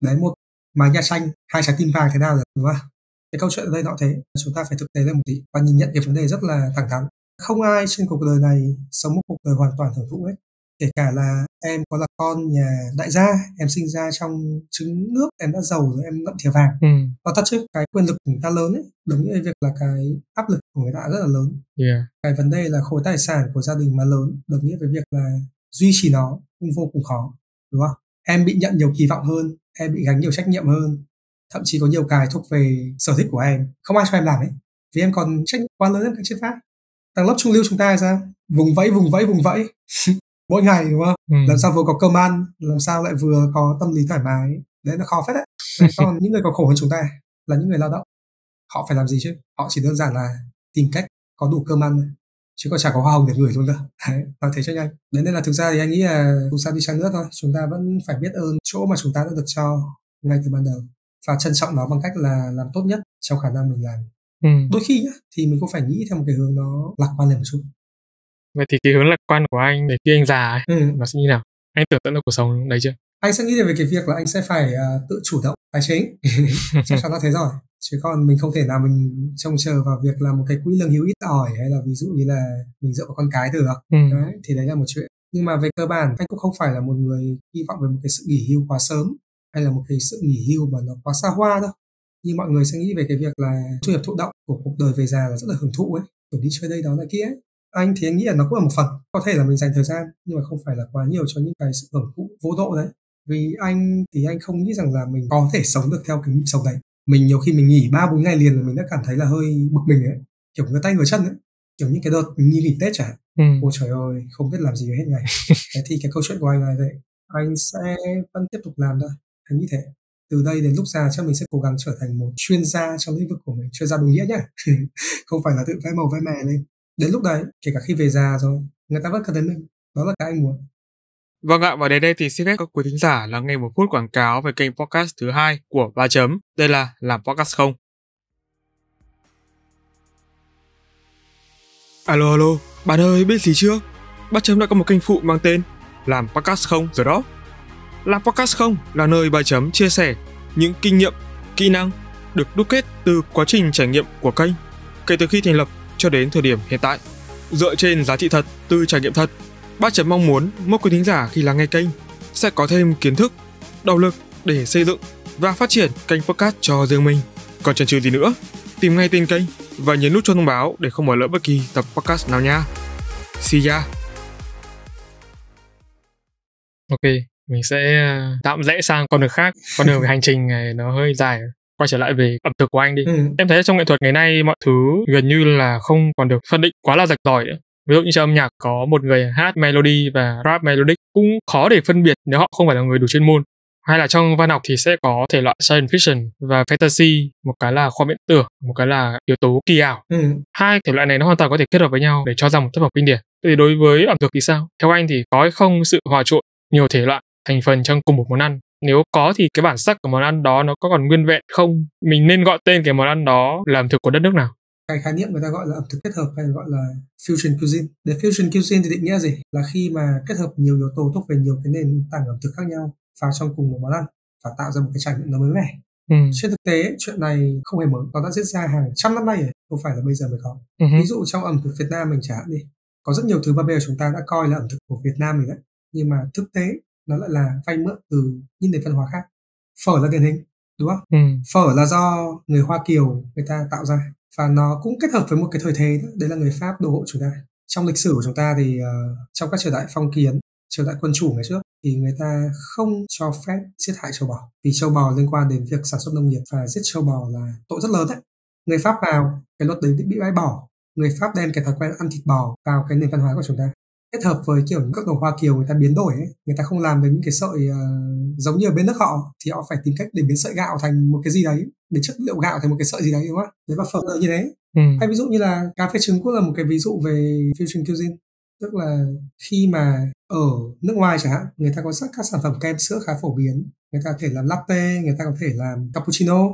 Đấy một mái nhà xanh hai trái tim vàng thế nào được đúng không? Cái câu chuyện ở đây nó thế. Chúng ta phải thực tế lên một tí và nhìn nhận cái vấn đề rất là thẳng thắn. Không ai trên cuộc đời này sống một cuộc đời hoàn toàn hưởng thụ hết. Kể cả là em có là con nhà đại gia em sinh ra trong trứng nước em đã giàu rồi em ngậm thìa vàng. Ừ. và thật chứ cái quyền lực của người ta lớn ấy đồng nghĩa với việc là cái áp lực của người ta rất là lớn. Yeah. cái vấn đề là khối tài sản của gia đình mà lớn đồng nghĩa với việc là duy trì nó cũng vô cùng khó đúng không? Em bị nhận nhiều kỳ vọng hơn em bị gánh nhiều trách nhiệm hơn thậm chí có nhiều cái thuộc về sở thích của em không ai cho em làm ấy vì em còn trách nhiệm quá lớn em phải trên phát tầng lớp trung lưu chúng ta sao? Vùng vẫy vùng vẫy vùng vẫy. Mỗi ngày đúng không? Ừ. làm sao vừa có cơm ăn làm sao lại vừa có tâm lý thoải mái. Đấy là khó phết đấy. Còn những người còn khổ hơn chúng ta là những người lao động. Họ phải làm gì chứ? Họ chỉ đơn giản là tìm cách có đủ cơm ăn chứ còn chả có hoa hồng để gửi luôn cơ đấy nói thế cho nhanh. Đấy nên là thực ra thì anh nghĩ là dù sao đi chăng nữa thôi chúng ta vẫn phải biết ơn chỗ mà chúng ta đã được cho ngay từ ban đầu và trân trọng nó bằng cách là làm tốt nhất trong khả năng mình làm. Ừ. đôi khi nhá thì mình cũng phải nghĩ theo một cái hướng nó lạc quan lên một chút. Vậy thì cái hướng lạc quan của anh để khi anh già ấy ừ. nó sẽ như nào? Anh tưởng tượng được cuộc sống đấy chưa? Anh sẽ nghĩ về cái việc là anh sẽ phải uh, tự chủ động tài chính. Chắc chắn là thế rồi chứ còn mình không thể nào mình trông chờ vào việc là một cái quỹ lương hưu ít ỏi hay là ví dụ như là mình dựa vào con cái được. Ừ. đấy thì đấy là một chuyện. Nhưng mà về cơ bản anh cũng không phải là một người hy vọng về một cái sự nghỉ hưu quá sớm hay là một cái sự nghỉ hưu mà nó quá xa hoa đâu. Nhưng mọi người sẽ nghĩ về cái việc là thu nhập thụ động của cuộc đời về già là rất là hưởng thụ ấy kiểu đi chơi đây đó là kia ấy. anh thì anh nghĩ là nó cũng là một phần có thể là mình dành thời gian nhưng mà không phải là quá nhiều cho những cái sự hưởng thụ vô độ đấy. Vì anh thì anh không nghĩ rằng là mình có thể sống được theo cái nhịp sống đấy mình nhiều khi mình nghỉ ba bốn ngày liền mình đã cảm thấy là hơi bực mình ấy kiểu người tay người chân ấy kiểu những cái đợt như nghỉ tết chẳng ừ. ôi trời ơi không biết làm gì hết ngày. Thế thì cái câu chuyện của anh là vậy anh sẽ vẫn tiếp tục làm thôi. Anh nghĩ thế. Từ đây đến lúc già chắc mình sẽ cố gắng trở thành một chuyên gia trong lĩnh vực của mình chuyên gia đúng nghĩa nhá. Không phải là tự vẽ màu vẽ mè lên. Đến lúc đấy kể cả khi về già rồi người ta vẫn cần đến mình. Đó là cái anh muốn Vâng ạ, và đến đây thì xin phép các quý thính giả lắng nghe một phút quảng cáo về kênh podcast thứ hai của Ba Chấm. Đây là Làm Podcast Không. Alo alo, bạn ơi biết gì chưa? Ba Chấm đã có một kênh phụ mang tên Làm Podcast Không rồi đó. Làm Podcast Không là nơi Ba Chấm chia sẻ những kinh nghiệm, kỹ năng được đúc kết từ quá trình trải nghiệm của kênh kể từ khi thành lập cho đến thời điểm hiện tại. Dựa trên giá trị thật từ trải nghiệm thật Ba chấm mong muốn mỗi quý thính giả khi lắng nghe kênh sẽ có thêm kiến thức, động lực để xây dựng và phát triển kênh podcast cho riêng mình. Còn chần chừ gì nữa, tìm ngay tên kênh và nhấn nút cho thông báo để không bỏ lỡ bất kỳ tập podcast nào nha. See ya! Ok, mình sẽ à, tạm rẽ sang con đường khác. Con đường về hành trình này nó hơi dài. Quay trở lại về ẩm thực của anh đi. Ừ. Em thấy trong nghệ thuật ngày nay mọi thứ gần như là không còn được phân định quá là rạch ròi nữa ví dụ như trong âm nhạc có một người hát melody và rap melodic cũng khó để phân biệt nếu họ không phải là người đủ chuyên môn. Hay là trong văn học thì sẽ có thể loại science fiction và fantasy một cái là khoa viễn tưởng một cái là yếu tố kỳ ảo. Ừ. hai thể loại này nó hoàn toàn có thể kết hợp với nhau để cho ra một tác phẩm kinh điển. Thì đối với ẩm thực thì sao? Theo anh thì có hay không sự hòa trộn nhiều thể loại thành phần trong cùng một món ăn? Nếu có thì cái bản sắc của món ăn đó nó có còn nguyên vẹn không? Mình nên gọi tên cái món ăn đó là ẩm thực của đất nước nào cái khái niệm người ta gọi là ẩm thực kết hợp hay gọi là fusion cuisine. Để fusion cuisine thì định nghĩa gì? Là khi mà kết hợp nhiều yếu tố thuộc về nhiều cái nền tảng ẩm thực khác nhau vào trong cùng một món ăn và tạo ra một cái trải nghiệm nó mới mẻ. Ừ. trên thực tế chuyện này không hề mới. Nó đã diễn ra hàng trăm năm nay rồi không phải là bây giờ mới có. Ừ. ví dụ trong ẩm thực Việt Nam mình chẳng hạn đi có rất nhiều thứ mà bây giờ chúng ta đã coi là ẩm thực của Việt Nam mình đấy nhưng mà thực tế nó lại là vay mượn từ những nền văn hóa khác. Phở là điển hình đúng không? Ừ. phở là do người Hoa Kiều người ta tạo ra và nó cũng kết hợp với một cái thời thế đấy là người Pháp đô hộ chúng ta trong lịch sử của chúng ta thì uh, trong các triều đại phong kiến triều đại quân chủ ngày trước thì người ta không cho phép giết hại châu bò. Vì châu bò liên quan đến việc sản xuất nông nghiệp và giết châu bò là tội rất lớn đấy. Người pháp vào cái luật đấy bị bãi bỏ. Người pháp đem cái thói quen ăn thịt bò vào cái nền văn hóa của chúng ta kết hợp với kiểu các đồ hoa kiều người ta biến đổi ấy người ta không làm được những cái sợi uh, giống như ở bên nước họ thì họ phải tìm cách để biến sợi gạo thành một cái gì đấy biến chất liệu gạo thành một cái sợi gì đấy đúng không đấy và phở như thế. Ừ. hay ví dụ như là cà phê trứng cũng là một cái ví dụ về fusion cuisine tức là khi mà ở nước ngoài chẳng hạn người ta có rất các sản phẩm kem sữa khá phổ biến người ta có thể làm latte người ta có thể làm cappuccino.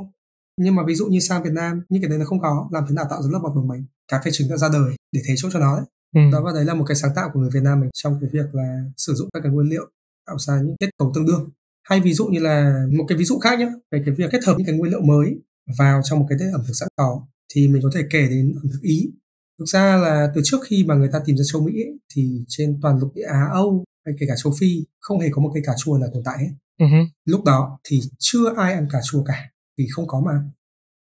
Nhưng mà ví dụ như sang Việt Nam những cái đấy nó không có làm thế nào tạo ra lớp bọt của mình cà phê trứng đã ra đời để thế chỗ cho nó đấy ừ. đó và đấy là một cái sáng tạo của người Việt Nam mình trong cái việc là sử dụng các cái nguyên liệu tạo ra những kết cấu tương đương. Hay ví dụ như là một cái ví dụ khác nhé về cái việc kết hợp những cái nguyên liệu mới vào trong một cái tết ẩm thực sẵn có thì mình có thể kể đến ẩm thực ý. Thực ra là từ trước khi mà người ta tìm ra châu mỹ ấy, thì trên toàn lục địa á âu hay kể cả châu phi không hề có một cây cà chua nào tồn tại hết. Uh-huh. lúc đó thì chưa ai ăn cà chua cả vì không có mà.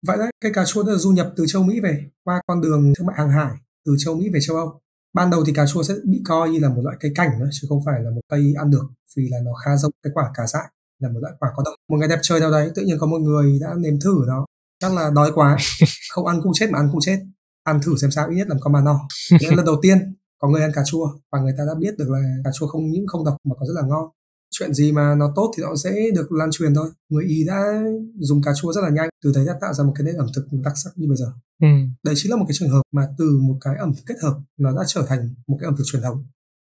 Vậy đấy cây cà chua đã du nhập từ châu mỹ về qua con đường thương mại hàng hải từ châu mỹ về châu âu ban đầu thì cà chua sẽ bị coi như là một loại cây cảnh nữa chứ không phải là một cây ăn được vì là nó khá giống cái quả cà dại là một loại quả có độc. Một ngày đẹp trời nào đấy tự nhiên có một người đã nếm thử nó. Chắc là đói quá không ăn cũng chết mà ăn cũng chết. Ăn thử xem sao ít nhất làm con mà no. Đấy lần đầu tiên có người ăn cà chua và người ta đã biết được là cà chua không những không độc mà còn rất là ngon. Chuyện gì mà nó tốt thì nó sẽ được lan truyền thôi. Người ý đã dùng cà chua rất là nhanh từ đấy đã tạo ra một cái nét ẩm thực đặc sắc như bây giờ ừ. đấy chính là một cái trường hợp mà từ một cái ẩm thực kết hợp, nó đã trở thành một cái ẩm thực truyền thống.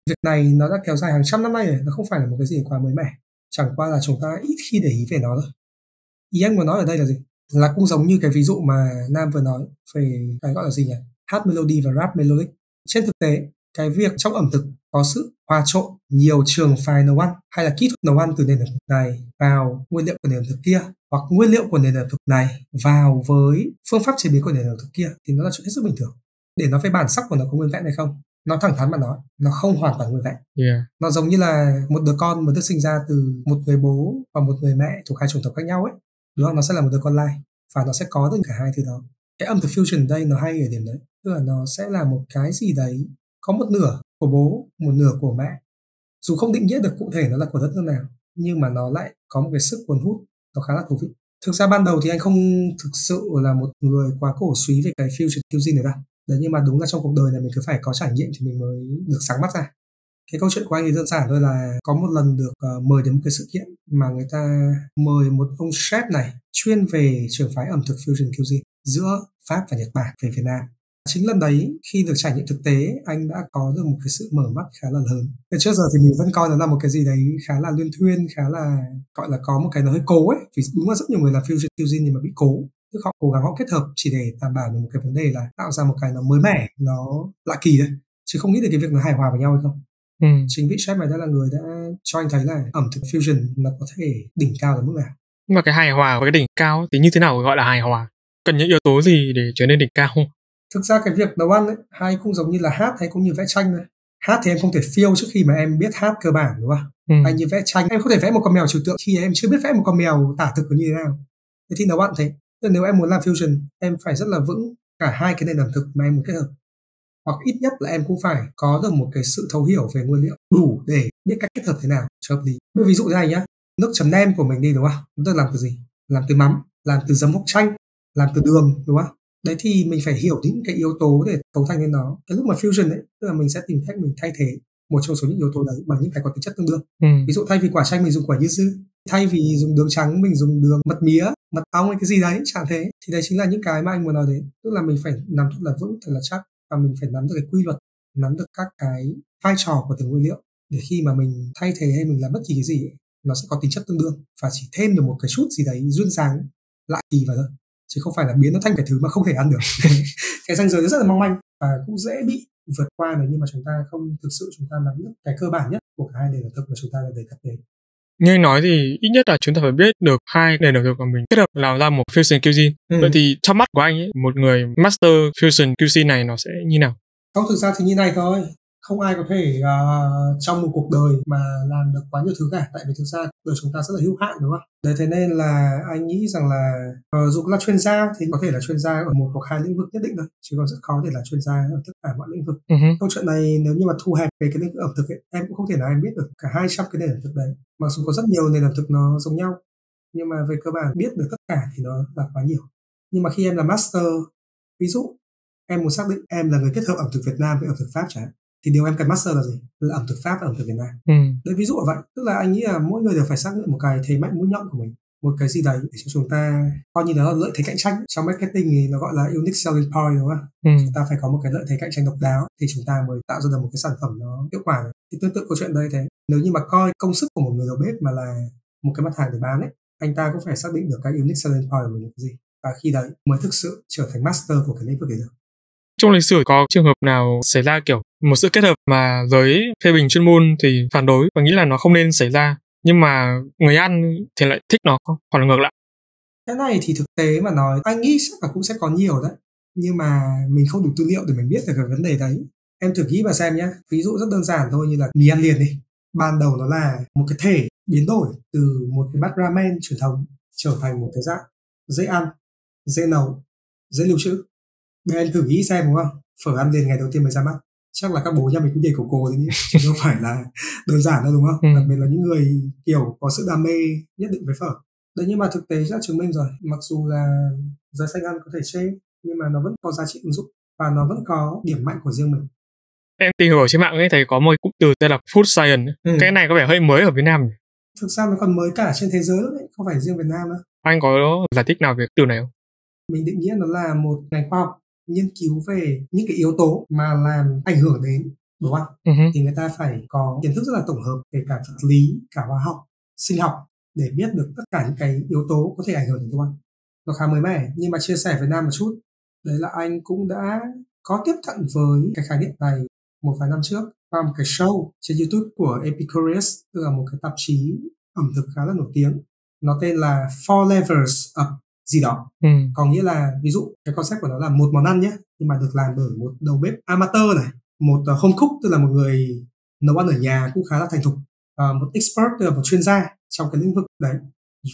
Việc này nó đã kéo dài hàng trăm năm nay rồi, nó không phải là một cái gì quá mới mẻ. Chẳng qua là chúng ta ít khi để ý về nó thôi. Ý anh muốn nói ở đây là gì? Là cũng giống như cái ví dụ mà nam vừa nói về cái gọi là gì nhỉ? Hát melody và rap melodic. Trên thực tế, cái việc trong ẩm thực có sự hòa trộn nhiều trường phái nấu ăn hay là kỹ thuật nấu ăn từ nền ẩm thực này vào nguyên liệu của nền ẩm thực kia hoặc nguyên liệu của nền ẩm thực này vào với phương pháp chế biến của nền ẩm thực kia thì nó là chuyện hết sức bình thường. Để nói về bản sắc của nó có nguyên vẹn hay không? Nó thẳng thắn mà nói nó không hoàn toàn nguyên vẹn. Yeah. nó giống như là một đứa con mà được sinh ra từ một người bố và một người mẹ thuộc hai chủng tộc khác nhau ấy. Đúng không? Nó sẽ là một đứa con lai và nó sẽ có được cả hai thứ đó. Cái âm thực fusion đây nó hay ở điểm đấy tức là nó sẽ là một cái gì đấy có một nửa của bố một nửa của mẹ. Dù không định nghĩa được cụ thể nó là của đất nước nào nhưng mà nó lại có một cái sức cuốn hút nó khá là thú vị. Thực ra ban đầu thì anh không thực sự là một người quá cổ suý về cái future cuisine này đâu. Đấy nhưng mà đúng là trong cuộc đời này mình cứ phải có trải nghiệm thì mình mới được sáng mắt ra. Cái câu chuyện của anh thì đơn giản thôi là có một lần được uh, mời đến một cái sự kiện mà người ta mời một ông chef này chuyên về trường phái ẩm thực fusion cuisine giữa Pháp và Nhật Bản về Việt Nam chính lần đấy khi được trải nghiệm thực tế anh đã có được một cái sự mở mắt khá là lớn. Từ trước giờ thì mình vẫn coi nó là một cái gì đấy khá là luyên thuyên khá là gọi là có một cái nó hơi cố ấy. Vì đúng là rất nhiều người làm fusion cuisine nhưng mà bị cố. Tức họ cố gắng họ kết hợp chỉ để đảm bảo được một cái vấn đề là tạo ra một cái nó mới mẻ nó lạ kỳ đấy chứ không nghĩ được cái việc nó hài hòa với nhau hay không. Ừ. chính vị chef này đã là người đã cho anh thấy là ẩm thực fusion nó có thể đỉnh cao đến mức nào. Nhưng mà cái hài hòa với cái đỉnh cao thì như thế nào gọi là hài hòa? Cần những yếu tố gì để trở nên đỉnh cao thực ra cái việc nấu ăn ấy, hay cũng giống như là hát hay cũng như vẽ tranh này hát thì em không thể feel trước khi mà em biết hát cơ bản đúng không? Ừ. hay như vẽ tranh. Em không thể vẽ một con mèo trừu tượng khi em chưa biết vẽ một con mèo tả thực như thế nào. Thế thì nấu ăn thế. Nếu em muốn làm fusion em phải rất là vững cả hai cái nền ẩm thực mà em muốn kết hợp. Hoặc ít nhất là em cũng phải có được một cái sự thấu hiểu về nguyên liệu đủ để biết cách kết hợp thế nào cho hợp lý. Ví dụ như này nhá nước chấm nem của mình đi đúng không? Chúng ta làm từ gì? Làm từ mắm làm từ giấm hốc chanh làm từ đường đúng không đấy thì mình phải hiểu những cái yếu tố để cấu thành nên nó. Cái lúc mà fusion đấy tức là mình sẽ tìm cách mình thay thế một trong số những yếu tố đấy bằng những cái có tính chất tương đương. Ừ. ví dụ thay vì quả chanh mình dùng quả yuzu thay vì dùng đường trắng mình dùng đường mật mía mật ong hay cái gì đấy chẳng thế. Thì đấy chính là những cái mà anh muốn nói đến. Tức là mình phải nắm thật là vững thật là chắc và mình phải nắm được cái quy luật nắm được các cái vai trò của từng nguyên liệu để khi mà mình thay thế hay mình làm bất kỳ cái gì ấy, nó sẽ có tính chất tương đương và chỉ thêm được một cái chút gì đấy duyên dáng lạ kỳ vào thôi chứ không phải là biến nó thành cái thứ mà không thể ăn được. Cái ranh giới rất là mong manh và cũng dễ bị vượt qua nếu như mà chúng ta không thực sự chúng ta nắm được cái cơ bản nhất của cả hai nền ẩm thực mà chúng ta đề cập đến. Như anh nói thì ít nhất là chúng ta phải biết được hai nền ẩm thực của mình kết hợp làm ra một fusion cuisine. Ừ. vậy thì trong mắt của anh ấy, một người master fusion cuisine này nó sẽ như nào? Không thực ra thì như này thôi không ai có thể uh, trong một cuộc đời mà làm được quá nhiều thứ cả. Tại vì thực ra đời chúng ta rất là hữu hạn đúng không? Đấy thế nên là anh nghĩ rằng là uh, dù là chuyên gia thì có thể là chuyên gia ở một hoặc hai lĩnh vực nhất định thôi. Chứ còn rất khó để là chuyên gia ở tất cả mọi lĩnh vực. Uh-huh. câu chuyện này nếu như mà thu hẹp về cái lĩnh vực ẩm thực ấy, em cũng không thể nào em biết được cả 200 cái nền ẩm thực đấy. Mặc dù có rất nhiều nền ẩm thực nó giống nhau nhưng mà về cơ bản biết được tất cả thì nó là quá nhiều. Nhưng mà khi em là master ví dụ em muốn xác định em là người kết hợp ẩm thực Việt Nam với ẩm thực Pháp chẳng hạn thì điều em cần master là gì? Là ẩm thực pháp và ẩm thực việt nam. Ừ. đấy ví dụ là vậy. Tức là anh nghĩ là mỗi người đều phải xác định một cái thế mạnh mũi nhọn của mình một cái gì đấy để cho chúng ta coi như nó là lợi thế cạnh tranh. Trong marketing thì nó gọi là unique selling point đúng không? Ừ. chúng ta phải có một cái lợi thế cạnh tranh độc đáo thì chúng ta mới tạo ra được một cái sản phẩm nó hiệu quả thì tương tự câu chuyện đây thế. Nếu như mà coi công sức của một người đầu bếp mà là một cái mặt hàng để bán ấy anh ta cũng phải xác định được cái unique selling point của mình là cái gì. Và khi đấy mới thực sự trở thành master của cái lĩnh vực ấy được trong lịch sử có trường hợp nào xảy ra, kiểu, một sự kết hợp mà giới phê bình chuyên môn thì phản đối và nghĩ là nó không nên xảy ra, nhưng mà người ăn thì lại thích nó không? Hoặc là ngược lại. Cái này thì thực tế mà nói, anh nghĩ chắc là cũng sẽ có nhiều đấy. Nhưng mà mình không đủ tư liệu để mình biết được cái vấn đề đấy. Em thử nghĩ mà xem nhé ví dụ rất đơn giản thôi như là mì ăn liền đi. Ban đầu nó là một cái thể biến đổi từ một cái bát ramen truyền thống trở thành một cái dạng dễ ăn, dễ nấu, dễ lưu trữ bây em thử nghĩ xem đúng không? Phở ăn liền ngày đầu tiên mới ra mắt. Chắc là các bố nhà mình cũng nhảy cổ cổ thế nhỉ? Chứ không phải là đơn giản đâu đúng không? Ừ. đặc biệt là những người kiểu có sự đam mê nhất định với phở. Đấy nhưng mà thực tế đã chứng minh rồi. Mặc dù là giới xanh ăn có thể chê nhưng mà nó vẫn có giá trị ứng dụng và nó vẫn có điểm mạnh của riêng mình. Em tìm hiểu trên mạng ấy thấy có một cụm từ tên là food science ừ. cái này có vẻ hơi mới ở Việt Nam nhỉ? thực ra nó còn mới cả trên thế giới đấy không phải riêng Việt Nam đâu anh có giải thích nào về từ này không? Mình định nghĩa nó là một ngành khoa học nghiên cứu về những cái yếu tố mà làm ảnh hưởng đến đúng không? Uh-huh. thì người ta phải có kiến thức rất là tổng hợp về cả vật lý, cả hóa học, sinh học để biết được tất cả những cái yếu tố có thể ảnh hưởng đến đồ ăn. Nó khá mới mẻ nhưng mà chia sẻ với Nam một chút đấy là anh cũng đã có tiếp cận với cái khái niệm này một vài năm trước qua một cái show trên YouTube của Epicurious tức là một cái tạp chí ẩm thực khá là nổi tiếng nó tên là Four Levels of gì đó. Ừ. có nghĩa là ví dụ cái concept của nó là một món ăn nhé nhưng mà được làm bởi một đầu bếp amateur này một uh, home cook tức là một người nấu ăn ở nhà cũng khá là thành thục uh, một expert tức là một chuyên gia trong cái lĩnh vực đấy.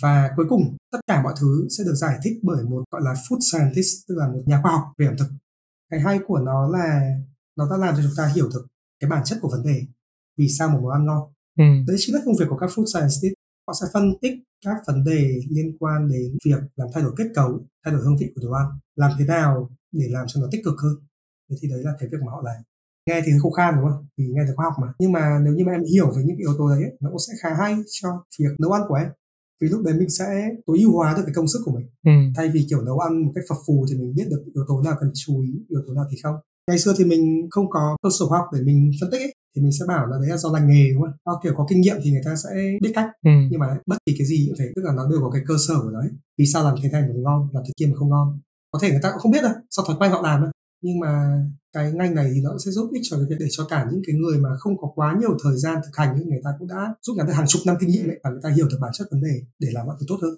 Và cuối cùng tất cả mọi thứ sẽ được giải thích bởi một gọi là food scientist tức là một nhà khoa học về ẩm thực. Cái hay của nó là nó đã làm cho chúng ta hiểu được cái bản chất của vấn đề vì sao một món ăn ngon. Ừ. đấy chính là công việc của các food scientists họ sẽ phân tích các vấn đề liên quan đến việc làm thay đổi kết cấu thay đổi hương vị của đồ ăn làm thế nào để làm cho nó tích cực hơn. Thế thì đấy là cái việc mà họ làm. Nghe thì hơi khô khan đúng không? Vì nghe từ khoa học mà. Nhưng mà nếu như mà em hiểu về những cái yếu tố đấy nó cũng sẽ khá hay cho việc nấu ăn của em. Vì lúc đấy mình sẽ tối ưu hóa được cái công sức của mình. Ừ. thay vì kiểu nấu ăn một cách phập phù thì mình biết được yếu tố nào cần chú ý yếu tố nào thì không. Ngày xưa thì mình không có cơ sở khoa học để mình phân tích ấy, thì mình sẽ bảo là đấy là do lành nghề đúng không? Do kiểu có kinh nghiệm thì người ta sẽ biết cách. Ừ. Nhưng mà bất kỳ cái gì cũng thế, tức là nó đều có cái cơ sở của đấy. Vì sao làm thế này mà ngon, làm thế kia mà không ngon. Có thể người ta cũng không biết đâu, do thói quen họ làm thôi. Nhưng mà cái ngành này thì nó sẽ giúp ích cho cái việc để cho cả những cái người mà không có quá nhiều thời gian thực hành ấy, người ta cũng đã rút ngắn được hàng chục năm kinh nghiệm ấy, và người ta hiểu được bản chất vấn đề để làm mọi thứ tốt hơn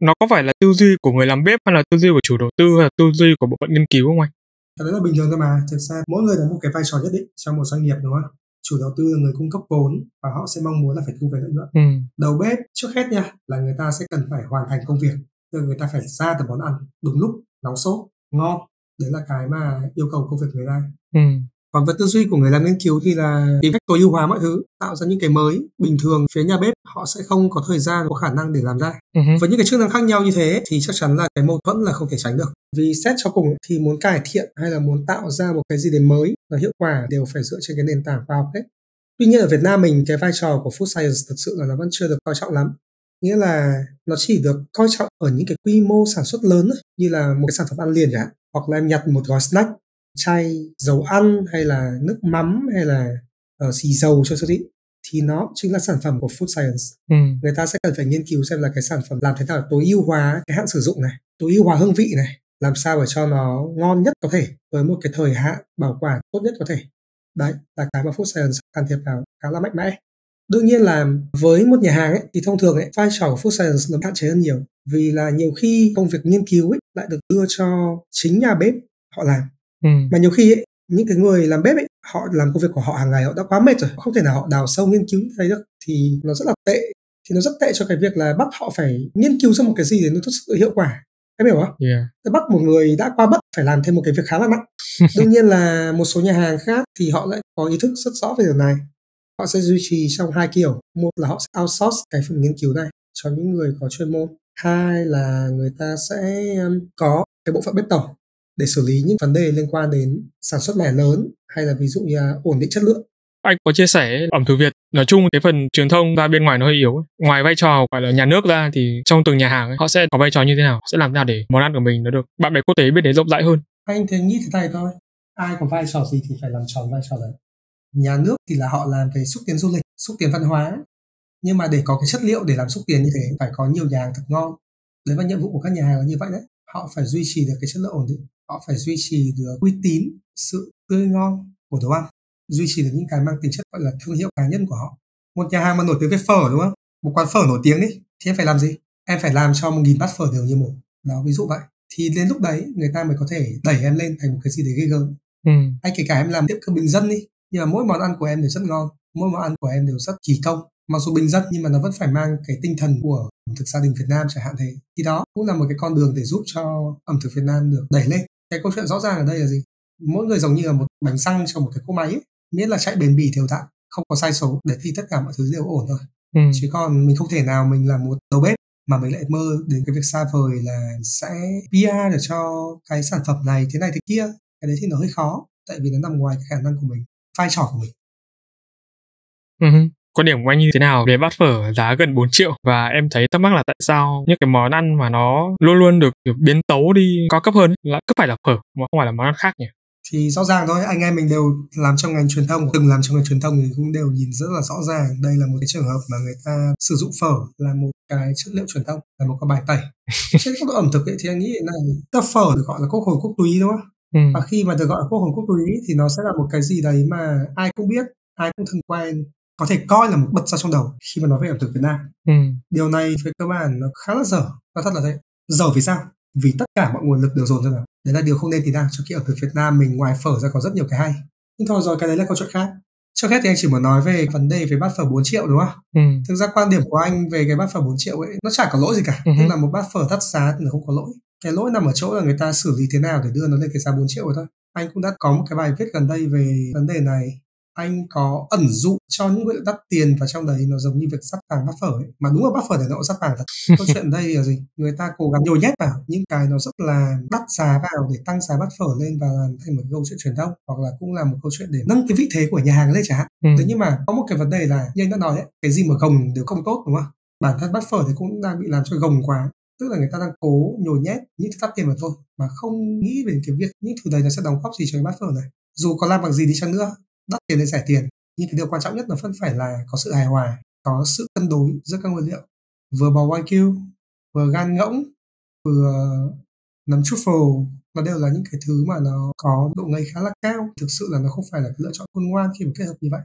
nó có phải là tư duy của người làm bếp hay là tư duy của chủ đầu tư hay là tư duy của bộ phận nghiên cứu không anh? Cái đấy là bình thường thôi mà. Thực ra mỗi người có một cái vai trò nhất định trong một doanh nghiệp đúng không? Chủ đầu tư là người cung cấp vốn và họ sẽ mong muốn là phải thu về lợi nhuận. Ừ. Đầu bếp trước hết nha là người ta sẽ cần phải hoàn thành công việc. Tức người ta phải ra được món ăn đúng lúc, nóng sốt, ngon đấy là cái mà yêu cầu công việc người ta ừ. Còn với tư duy của người làm nghiên cứu thì là tìm cách tối ưu hóa mọi thứ tạo ra những cái mới. Bình thường phía nhà bếp họ sẽ không có thời gian có khả năng để làm ra. Uh-huh. với những cái chức năng khác nhau như thế thì chắc chắn là cái mâu thuẫn là không thể tránh được. Vì xét cho cùng thì muốn cải thiện hay là muốn tạo ra một cái gì đấy mới và hiệu quả đều phải dựa trên cái nền tảng khoa học hết. Tuy nhiên ở Việt Nam mình cái vai trò của food science thực sự là nó vẫn chưa được coi trọng lắm. Nghĩa là nó chỉ được coi trọng ở những cái quy mô sản xuất lớn như là một cái sản phẩm ăn liền chẳng hạn hoặc là em nhặt một gói snack chay dầu ăn hay là nước mắm hay là uh, xì dầu cho siêu thị thì nó chính là sản phẩm của food science. Ừ. người ta sẽ cần phải nghiên cứu xem là cái sản phẩm làm thế nào tối ưu hóa cái hạn sử dụng này tối ưu hóa hương vị này làm sao để cho nó ngon nhất có thể với một cái thời hạn bảo quản tốt nhất có thể. Đấy là cái mà food science can thiệp vào khá là mạnh mẽ. Đương nhiên là với một nhà hàng ấy, thì thông thường ấy, vai trò của food science nó hạn chế hơn nhiều vì là nhiều khi công việc nghiên cứu ấy, lại được đưa cho chính nhà bếp họ làm ừ. mà nhiều khi ấy, những cái người làm bếp ấy họ làm công việc của họ hàng ngày họ đã quá mệt rồi không thể nào họ đào sâu nghiên cứu thấy được thì nó rất là tệ thì nó rất tệ cho cái việc là bắt họ phải nghiên cứu ra một cái gì để nó thật sự hiệu quả em hiểu không? Yeah. bắt một người đã qua bất phải làm thêm một cái việc khá là nặng. Đương nhiên là một số nhà hàng khác thì họ lại có ý thức rất rõ về điều này họ sẽ duy trì trong hai kiểu một là họ sẽ outsource cái phần nghiên cứu này cho những người có chuyên môn hai là người ta sẽ um, có cái bộ phận bếp tổng để xử lý những vấn đề liên quan đến sản xuất mẻ lớn hay là ví dụ như là ổn định chất lượng. Anh có chia sẻ ẩm thực Việt nói chung cái phần truyền thông ra bên ngoài nó hơi yếu ngoài vai trò gọi là nhà nước ra thì trong từng nhà hàng ấy, họ sẽ có vai trò như thế nào sẽ làm thế nào để món ăn của mình nó được bạn bè quốc tế biết đến rộng rãi hơn? Anh thì nghĩ thế này thôi ai có vai trò gì thì phải làm tròn vai trò đấy. Nhà nước thì là họ làm về xúc tiến du lịch xúc tiến văn hóa. Nhưng mà để có cái chất liệu để làm xúc tiến như thế phải có nhiều nhà hàng thật ngon. Đấy là nhiệm vụ của các nhà hàng là như vậy đấy. Họ phải duy trì được cái chất lượng ổn định họ phải duy trì được uy tín sự tươi ngon của đồ ăn duy trì được những cái mang tính chất gọi là thương hiệu cá nhân của họ. Một nhà hàng mà nổi tiếng với phở đúng không? Một quán phở nổi tiếng đi thì em phải làm gì? Em phải làm cho một nghìn bát phở đều như một. Đó ví dụ vậy. Thì đến lúc đấy người ta mới có thể đẩy em lên thành một cái gì đấy ghê gớm. Ừ. hay kể cả em làm tiệm cơm bình dân đi nhưng mà mỗi món ăn của em đều rất ngon mỗi món ăn của em đều rất kỳ công. Mặc dù bình dân nhưng mà nó vẫn phải mang cái tinh thần của ẩm thực gia đình Việt Nam chẳng hạn thế. Thì đó cũng là một cái con đường để giúp cho ẩm thực Việt Nam được đẩy lên cái câu chuyện rõ ràng ở đây là gì mỗi người giống như là một bánh xăng cho một cái cỗ máy ấy. miễn là chạy bền bỉ đều đặn không có sai số để thì tất cả mọi thứ đều ổn thôi ừ. chứ còn mình không thể nào mình là một đầu bếp mà mình lại mơ đến cái việc xa vời là sẽ PR để cho cái sản phẩm này thế này thế kia cái đấy thì nó hơi khó tại vì nó nằm ngoài cái khả năng của mình vai trò của mình. Uh-huh. Quan điểm của anh như thế nào về bát phở giá gần 4 triệu và em thấy thắc mắc là tại sao những cái món ăn mà nó luôn luôn được biến tấu đi cao cấp hơn là cứ phải là phở mà không phải là món ăn khác nhỉ? thì rõ ràng thôi anh em mình đều làm trong ngành truyền thông từng làm trong ngành truyền thông thì cũng đều nhìn rất là rõ ràng đây là một cái trường hợp mà người ta sử dụng phở là một cái chất liệu truyền thông là một cái bài tẩy trên góc độ ẩm thực ấy, thì anh nghĩ này ta phở được gọi là quốc hồn quốc túy đúng không Ừ. Và khi mà được gọi là quốc hồn quốc túy thì nó sẽ là một cái gì đấy mà ai cũng biết, ai cũng thân quen, có thể coi là một bật ra trong đầu khi mà nói về ẩm thực Việt Nam. Ừ. Điều này về cơ bản nó khá là dở, nó thật là thế. Dở vì sao? Vì tất cả mọi nguồn lực đều dồn ra đó. Đấy là điều không nên tí nào cho khi ẩm thực Việt Nam mình ngoài phở ra có rất nhiều cái hay. nhưng thôi rồi cái đấy là câu chuyện khác trước hết thì anh chỉ muốn nói về vấn đề về bát phở 4 triệu đúng không? Ừ. Thực ra quan điểm của anh về cái bát phở 4 triệu ấy nó chả có lỗi gì cả. Ừ. Tức là một bát phở thấp giá thì nó không có lỗi. Cái lỗi nằm ở chỗ là người ta xử lý thế nào để đưa nó lên cái giá 4 triệu rồi thôi. Anh cũng đã có một cái bài viết gần đây về vấn đề này anh có ẩn dụ cho những nguyên liệu đắt tiền và trong đấy nó giống như việc sắp vàng bát phở ấy. mà đúng là bát phở này nó sắp vàng thật. Câu chuyện đây là gì? Người ta cố gắng nhồi nhét vào những cái nó rất là đắt giá vào để tăng giá bát phở lên và làm thành một câu chuyện truyền thông hoặc là cũng là một câu chuyện để nâng cái vị thế của nhà hàng lên chẳng hạn. Ừ. thế nhưng mà có một cái vấn đề là như anh đã nói ấy, cái gì mà gồng đều không tốt đúng không? Bản thân bát phở thì cũng đang bị làm cho gồng quá. Tức là người ta đang cố nhồi nhét những đắt tiền mà thôi mà không nghĩ về cái việc những thứ đấy nó sẽ đóng góp gì cho cái bát phở này. Dù có làm bằng gì đi chăng nữa đắt tiền hay rẻ tiền, nhưng cái điều quan trọng nhất là vẫn phải là có sự hài hòa, có sự cân đối giữa các nguyên liệu. Vừa bò YQ vừa gan ngỗng, vừa nấm truffle, nó đều là những cái thứ mà nó có độ ngấy khá là cao. Thực sự là nó không phải là cái lựa chọn khôn ngoan khi mà kết hợp như vậy.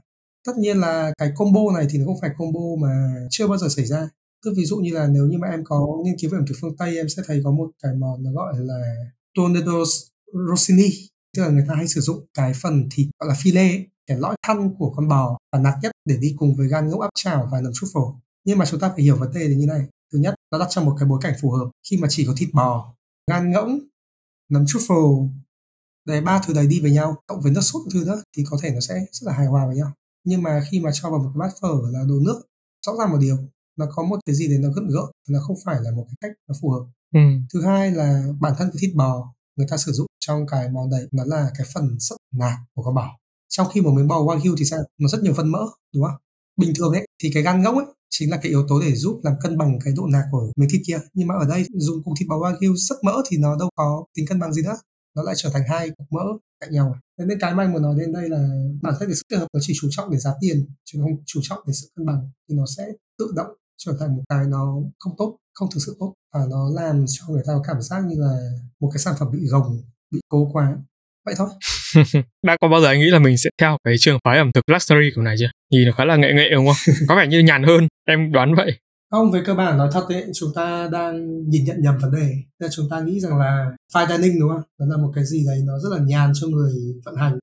Tất nhiên là cái combo này thì nó không phải combo mà chưa bao giờ xảy ra. Tức ví dụ như là nếu như mà em có nghiên cứu về ẩm thực phương tây, em sẽ thấy có một cái món nó gọi là tornadoes rossini, tức là người ta hay sử dụng cái phần thịt gọi là filet cái lõi thăn của con bò và nạc nhất để đi cùng với gan ngỗng áp chảo và nấm truffle nhưng mà chúng ta phải hiểu vấn đề là như này. Thứ nhất nó đặt trong một cái bối cảnh phù hợp khi mà chỉ có thịt bò gan ngỗng nấm truffle đấy ba thứ đấy đi với nhau cộng với nước sốt thứ đó thì có thể nó sẽ rất là hài hòa với nhau. Nhưng mà khi mà cho vào một cái bát phở là đồ nước rõ ràng một điều nó có một cái gì đấy nó gợn gợn nó không phải là một cái cách nó phù hợp. Ừ. thứ hai là bản thân cái thịt bò người ta sử dụng trong cái món đấy nó là cái phần sợi nạc của con bò trong khi một miếng bò wagyu thì sao nó rất nhiều phân mỡ, đúng không? Bình thường ấy, thì cái gan ngỗng ấy chính là cái yếu tố để giúp làm cân bằng cái độ nạc của miếng thịt kia. Nhưng mà ở đây, dùng cục thịt bò wagyu rất mỡ thì nó đâu có tính cân bằng gì nữa. Nó lại trở thành hai cục mỡ cạnh nhau. Thế nên cái mà anh muốn nói đến đây là bản thân cái sự kết hợp nó chỉ chú trọng để giá tiền, chứ không chú trọng để sự cân bằng, thì nó sẽ tự động trở thành một cái nó không tốt, không thực sự tốt. Và nó làm cho người ta có cảm giác như là một cái sản phẩm bị gồng, bị cố quá. Vậy thôi. đã có bao giờ anh nghĩ là mình sẽ theo cái trường phái ẩm thực luxury của này chưa? Nhìn nó khá là nghệ nghệ đúng không? Có vẻ như nhàn hơn em đoán vậy. Không về cơ bản nói thật đấy chúng ta đang nhìn nhận nhầm vấn đề. Nên chúng ta nghĩ rằng là fine dining đúng không? Nó là một cái gì đấy nó rất là nhàn cho người vận hành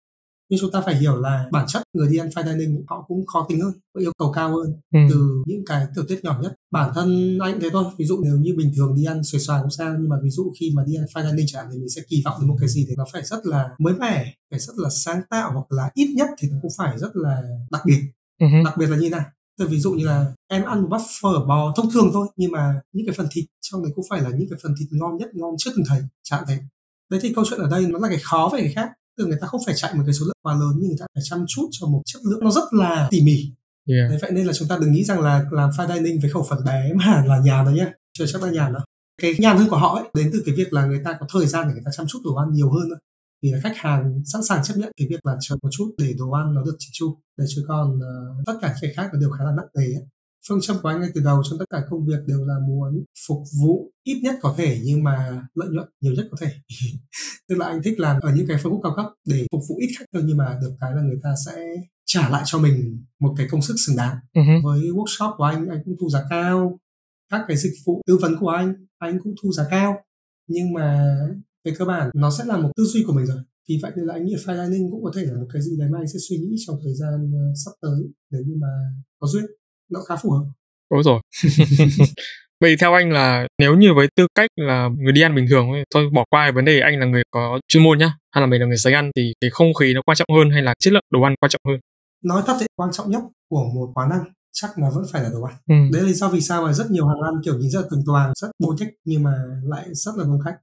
nhưng chúng ta phải hiểu là bản chất người đi ăn fine dining họ cũng khó tính hơn có yêu cầu cao hơn ừ. từ những cái tiểu tiết nhỏ nhất. Bản thân anh thế thôi ví dụ nếu như bình thường đi ăn xoài xoài không sao nhưng mà ví dụ khi mà đi ăn fine dining chẳng thì mình sẽ kỳ vọng đến một cái gì thì nó phải rất là mới mẻ phải rất là sáng tạo hoặc là ít nhất thì nó cũng phải rất là đặc biệt. Uh-huh. đặc biệt là như nào? Tức ví dụ như là em ăn một bát phở bò thông thường thôi nhưng mà những cái phần thịt trong đấy cũng phải là những cái phần thịt ngon nhất ngon chưa từng thấy chẳng thế đấy thì câu chuyện ở đây nó là cái khó về cái khác từ người ta không phải chạy một cái số lượng quá lớn nhưng người ta phải chăm chút cho một chất lượng nó rất là tỉ mỉ. Yeah. Đấy, vậy nên là chúng ta đừng nghĩ rằng là làm fine dining với khẩu phần bé mà là nhàn đâu nhé chưa chắc là nhàn đâu. Cái nhàn hơn của họ ấy, đến từ cái việc là người ta có thời gian để người ta chăm chút đồ ăn nhiều hơn thôi. Vì là khách hàng sẵn sàng chấp nhận cái việc là chờ một chút để đồ ăn nó được chỉnh chu. Để chứ còn uh, tất cả cái khác là đều khá là nặng nề phương châm của anh ngay từ đầu trong tất cả công việc đều là muốn phục vụ ít nhất có thể nhưng mà lợi nhuận nhiều nhất có thể. Tức là anh thích làm ở những cái phân khúc cao cấp để phục vụ ít khách thôi nhưng mà được cái là người ta sẽ trả lại cho mình một cái công sức xứng đáng. Uh-huh. với workshop của anh anh cũng thu giá cao. Các cái dịch vụ tư vấn của anh anh cũng thu giá cao. Nhưng mà về cơ bản nó sẽ là một tư duy của mình rồi. Vì vậy nên là anh nghĩ fine dining cũng có thể là một cái gì đấy mà anh sẽ suy nghĩ trong thời gian uh, sắp tới. Nếu như mà có duyên nó khá phù hợp. Đúng rồi vậy theo anh là nếu như với tư cách là người đi ăn bình thường thôi bỏ qua vấn đề anh là người có chuyên môn nhá hay là mình là người sấy ăn thì cái không khí nó quan trọng hơn hay là chất lượng đồ ăn quan trọng hơn? Nói thật thì quan trọng nhất của một quán ăn chắc là vẫn phải là đồ ăn. Ừ. đấy là lý do vì sao mà rất nhiều hàng ăn kiểu nhìn rất là từng toàn rất bôi thích nhưng mà lại rất là đông khách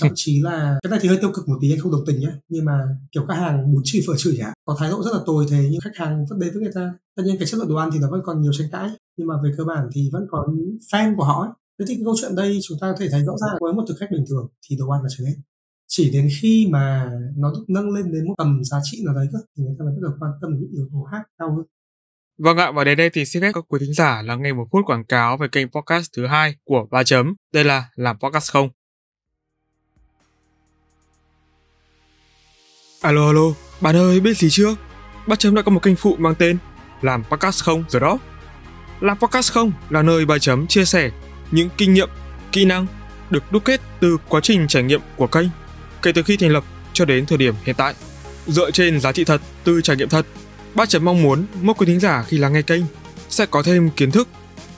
thậm chí là cái này thì hơi tiêu cực một tí anh không đồng tình nhé nhưng mà kiểu các hàng bún chửi phở chửi nhá có thái độ rất là tồi thế nhưng khách hàng vẫn đến với người ta tất nhiên cái chất lượng đồ ăn thì nó vẫn còn nhiều tranh cãi nhưng mà về cơ bản thì vẫn có fan của họ ấy. thế thì cái câu chuyện đây chúng ta có thể thấy rõ ràng với một thực khách bình thường thì đồ ăn là trở nên chỉ đến khi mà nó được nâng lên đến một tầm giá trị nào đấy cơ thì người ta mới bắt đầu quan tâm đến những yếu tố khác cao hơn Vâng ạ, và đến đây thì xin phép các quý thính giả lắng nghe một phút quảng cáo về kênh podcast thứ hai của Ba Chấm. Đây là Làm Podcast Không. Alo alo, bạn ơi biết gì chưa? Ba Chấm đã có một kênh phụ mang tên Làm Podcast Không rồi đó. Làm Podcast Không là nơi Ba Chấm chia sẻ những kinh nghiệm, kỹ năng được đúc kết từ quá trình trải nghiệm của kênh kể từ khi thành lập cho đến thời điểm hiện tại. dựa trên giá trị thật từ trải nghiệm thật. Ba chấm mong muốn mỗi quý thính giả khi lắng nghe kênh sẽ có thêm kiến thức,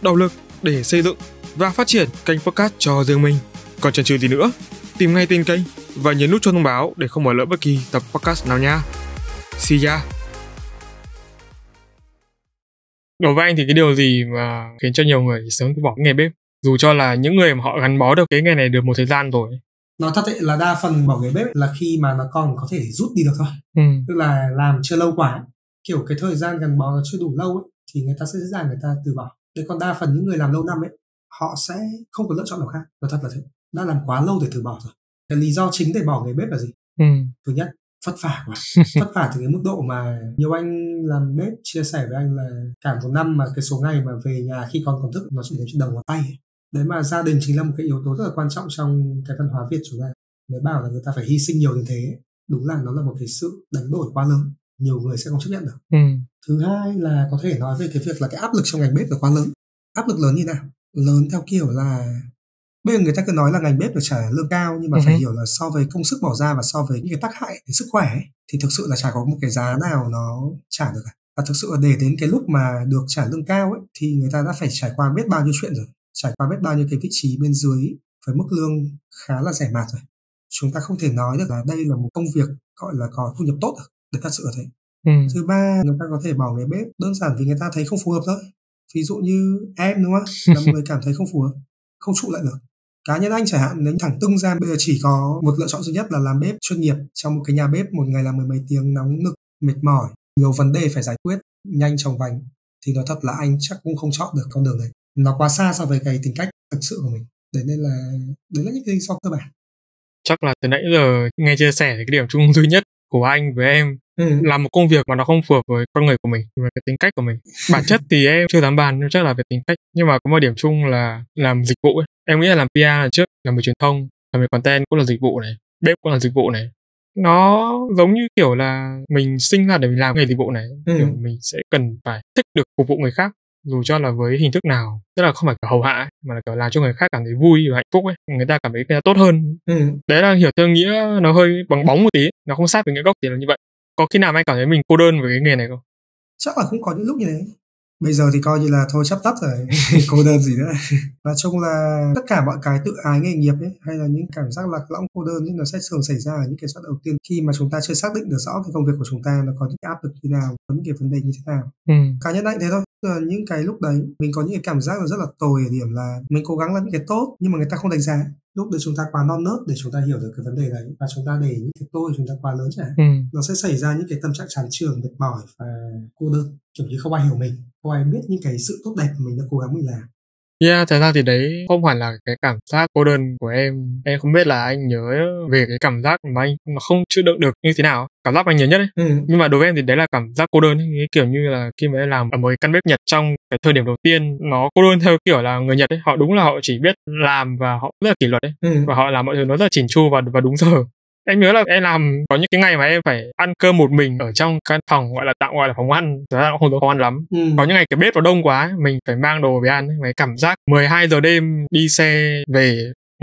động lực để xây dựng và phát triển kênh podcast cho riêng mình. Còn chần chừ gì nữa, tìm ngay tên kênh và nhấn nút cho thông báo để không bỏ lỡ bất kỳ tập podcast nào nha. See ya! Đối với anh thì cái điều gì mà khiến cho nhiều người sớm từ bỏ nghề bếp? Dù cho là những người mà họ gắn bó được cái nghề này được một thời gian rồi. nói thật ấy, là đa phần bỏ nghề bếp là khi mà nó còn có thể rút đi được thôi Ừ. tức là làm chưa lâu quá kiểu cái thời gian gắn bó nó chưa đủ lâu ấy thì người ta sẽ dễ dàng người ta từ bỏ thế còn đa phần những người làm lâu năm ấy họ sẽ không có lựa chọn nào khác nói thật là thế đã làm quá lâu để từ bỏ rồi. Cái lý do chính để bỏ nghề bếp là gì? Ừ. thứ nhất vất vả quá. Vất vả từ cái mức độ mà nhiều anh làm bếp chia sẻ với anh là cả một năm mà cái số ngày mà về nhà khi con còn thức nó chỉ đến trên đầu ngón tay. Ấy. đấy mà gia đình chính là một cái yếu tố rất là quan trọng trong cái văn hóa việt chúng ta. Nếu bảo là người ta phải hy sinh nhiều đến thế đúng là nó là một cái sự đánh đổi quá lớn. Nhiều người sẽ không chấp nhận được. Ừ. thứ hai là có thể nói về cái việc là cái áp lực trong ngành bếp là quá lớn. Áp lực lớn như nào? Lớn theo kiểu là bây giờ người ta cứ nói là ngành bếp được trả lương cao nhưng mà Ừ phải hiểu là so với công sức bỏ ra và so với những cái tác hại đến sức khỏe ấy, thì thực sự là chả có một cái giá nào nó trả được cả. Và thực sự là để đến cái lúc mà được trả lương cao ấy thì người ta đã phải trải qua biết bao nhiêu chuyện rồi. Trải qua biết bao nhiêu cái vị trí bên dưới với mức lương khá là rẻ mạt rồi. Chúng ta không thể nói được là đây là một công việc gọi là có thu nhập tốt được để thật sự là thế. Ừ. thứ ba người ta có thể bỏ nghề bếp đơn giản vì người ta thấy không phù hợp thôi. Ví dụ như em đúng không? Là người cảm thấy không phù hợp không trụ lại được cá nhân anh chẳng hạn nếu thẳng tưng ra bây giờ chỉ có một lựa chọn duy nhất là làm bếp chuyên nghiệp trong một cái nhà bếp một ngày làm mười mấy tiếng nóng nực mệt mỏi nhiều vấn đề phải giải quyết nhanh chóng vành thì nói thật là anh chắc cũng không chọn được con đường này nó quá xa so với cái tính cách thực sự của mình đấy nên là đấy là những cái lý do cơ bản Chắc là từ nãy giờ nghe chia sẻ cái điểm chung duy nhất của anh với em ừ. là một công việc mà nó không phù hợp với con người của mình, với cái tính cách của mình. Bản chất thì em chưa dám bàn nhưng chắc là về tính cách. Nhưng mà có một điểm chung là làm dịch vụ ấy. Em nghĩ là làm PR là trước, làm về truyền thông, làm về content cũng là dịch vụ này, bếp cũng là dịch vụ này. Nó giống như kiểu là mình sinh ra để mình làm nghề dịch vụ này, Ừ. kiểu mình sẽ cần phải thích được phục vụ người khác dù cho là với hình thức nào tức là không phải kiểu hầu hạ ấy, mà là kiểu làm cho người khác cảm thấy vui và hạnh phúc ấy người ta cảm thấy người ta tốt hơn Ừ. đấy là hiểu theo nghĩa nó hơi bằng bóng một tí nó không sát với nghĩa gốc thì là như vậy có khi nào anh cảm thấy mình cô đơn với cái nghề này không chắc là cũng có những lúc như thế bây giờ thì coi như là thôi chấp tắt rồi cô đơn gì nữa. Nói chung là tất cả mọi cái tự ái nghề nghiệp ấy hay là những cảm giác lạc lõng cô đơn ấy nó sẽ thường xảy ra ở những cái giai đoạn đầu tiên. Khi mà chúng ta chưa xác định được rõ cái công việc của chúng ta nó có những cái áp lực như nào có những cái vấn đề như thế nào. Ừ. Cá nhân anh thế thôi. Là những cái lúc đấy mình có những cái cảm giác là rất là tồi ở điểm là mình cố gắng làm những cái tốt nhưng mà người ta không đánh giá lúc đấy chúng ta quá non nớt để chúng ta hiểu được cái vấn đề đấy và chúng ta để những cái tôi chúng ta quá lớn chẳng ừ. nó sẽ xảy ra những cái tâm trạng chán trường mệt mỏi và cô đơn kiểu như không ai hiểu mình không ai biết những cái sự tốt đẹp mà mình đã cố gắng mình làm Yeah, thật ra thì đấy không phải là cái cảm giác cô đơn của em. Em không biết là anh nhớ về cái cảm giác mà anh nó không chịu đựng được như thế nào. Cảm giác mà anh nhớ nhất ấy. ừ. Nhưng mà đối với em thì đấy là cảm giác cô đơn ấy. Cái kiểu như là khi mà em làm ở một cái căn bếp Nhật trong cái thời điểm đầu tiên nó cô đơn theo kiểu là người Nhật ấy. Họ đúng là họ chỉ biết làm và họ rất là kỷ luật ấy. Ừ. Và họ làm mọi thứ nó rất là chỉn chu và, và đúng giờ. Em nhớ là em làm có những cái ngày mà em phải ăn cơm một mình ở trong căn phòng gọi là tạm gọi là phòng ăn. Thật ra không có phòng ăn lắm Ừ. có những ngày cái bếp nó đông quá mình phải mang đồ về ăn cái cảm giác 12 giờ đêm đi xe về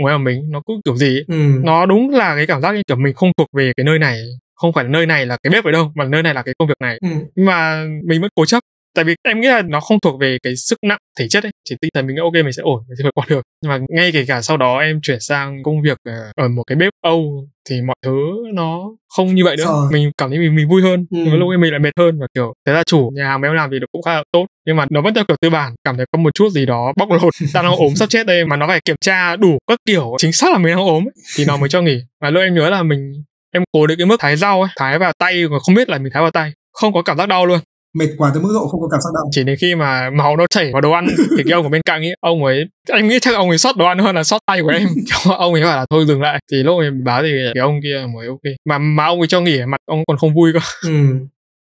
ở mình nó cứ kiểu gì. Ừ. nó đúng là cái cảm giác như kiểu mình không thuộc về cái nơi này không phải là nơi này là cái bếp ở đâu mà nơi này là cái công việc này Ừ. nhưng mà mình vẫn cố chấp tại vì em nghĩ là nó không thuộc về cái sức nặng thể chất ấy chỉ tinh thần mình nghĩ ok mình sẽ ổn mình sẽ vượt qua được. Nhưng mà ngay kể cả sau đó em chuyển sang công việc ờ, ở một cái bếp âu thì mọi thứ nó không như vậy nữa. Rồi. mình cảm thấy mình mình vui hơn. Ừ. nhưng mà lúc ấy mình lại mệt hơn và kiểu thế là chủ nhà hàng mà em làm thì nó cũng khá là tốt. Nhưng mà nó vẫn theo kiểu tư bản cảm thấy có một chút gì đó bóc lột ta đang ốm sắp chết đây mà nó phải kiểm tra đủ các kiểu chính xác là mình đang ốm ấy, thì nó mới cho nghỉ. Và lúc em nhớ là mình em cố đến cái mức thái rau ấy thái vào tay mà không biết là mình thái vào tay không có cảm giác đau luôn mệt quá tới mức độ không có cảm giác đau. Chỉ đến khi mà máu nó chảy vào đồ ăn thì cái ông ở bên cạnh ấy ông ấy em nghĩ chắc ông ấy sót đồ ăn hơn là sót tay của em. Ông ấy bảo là thôi dừng lại. Thì lúc mình báo thì cái ông kia mới ok. Mà mà ông ấy cho nghỉ mặt ông còn không vui cơ. Ừ.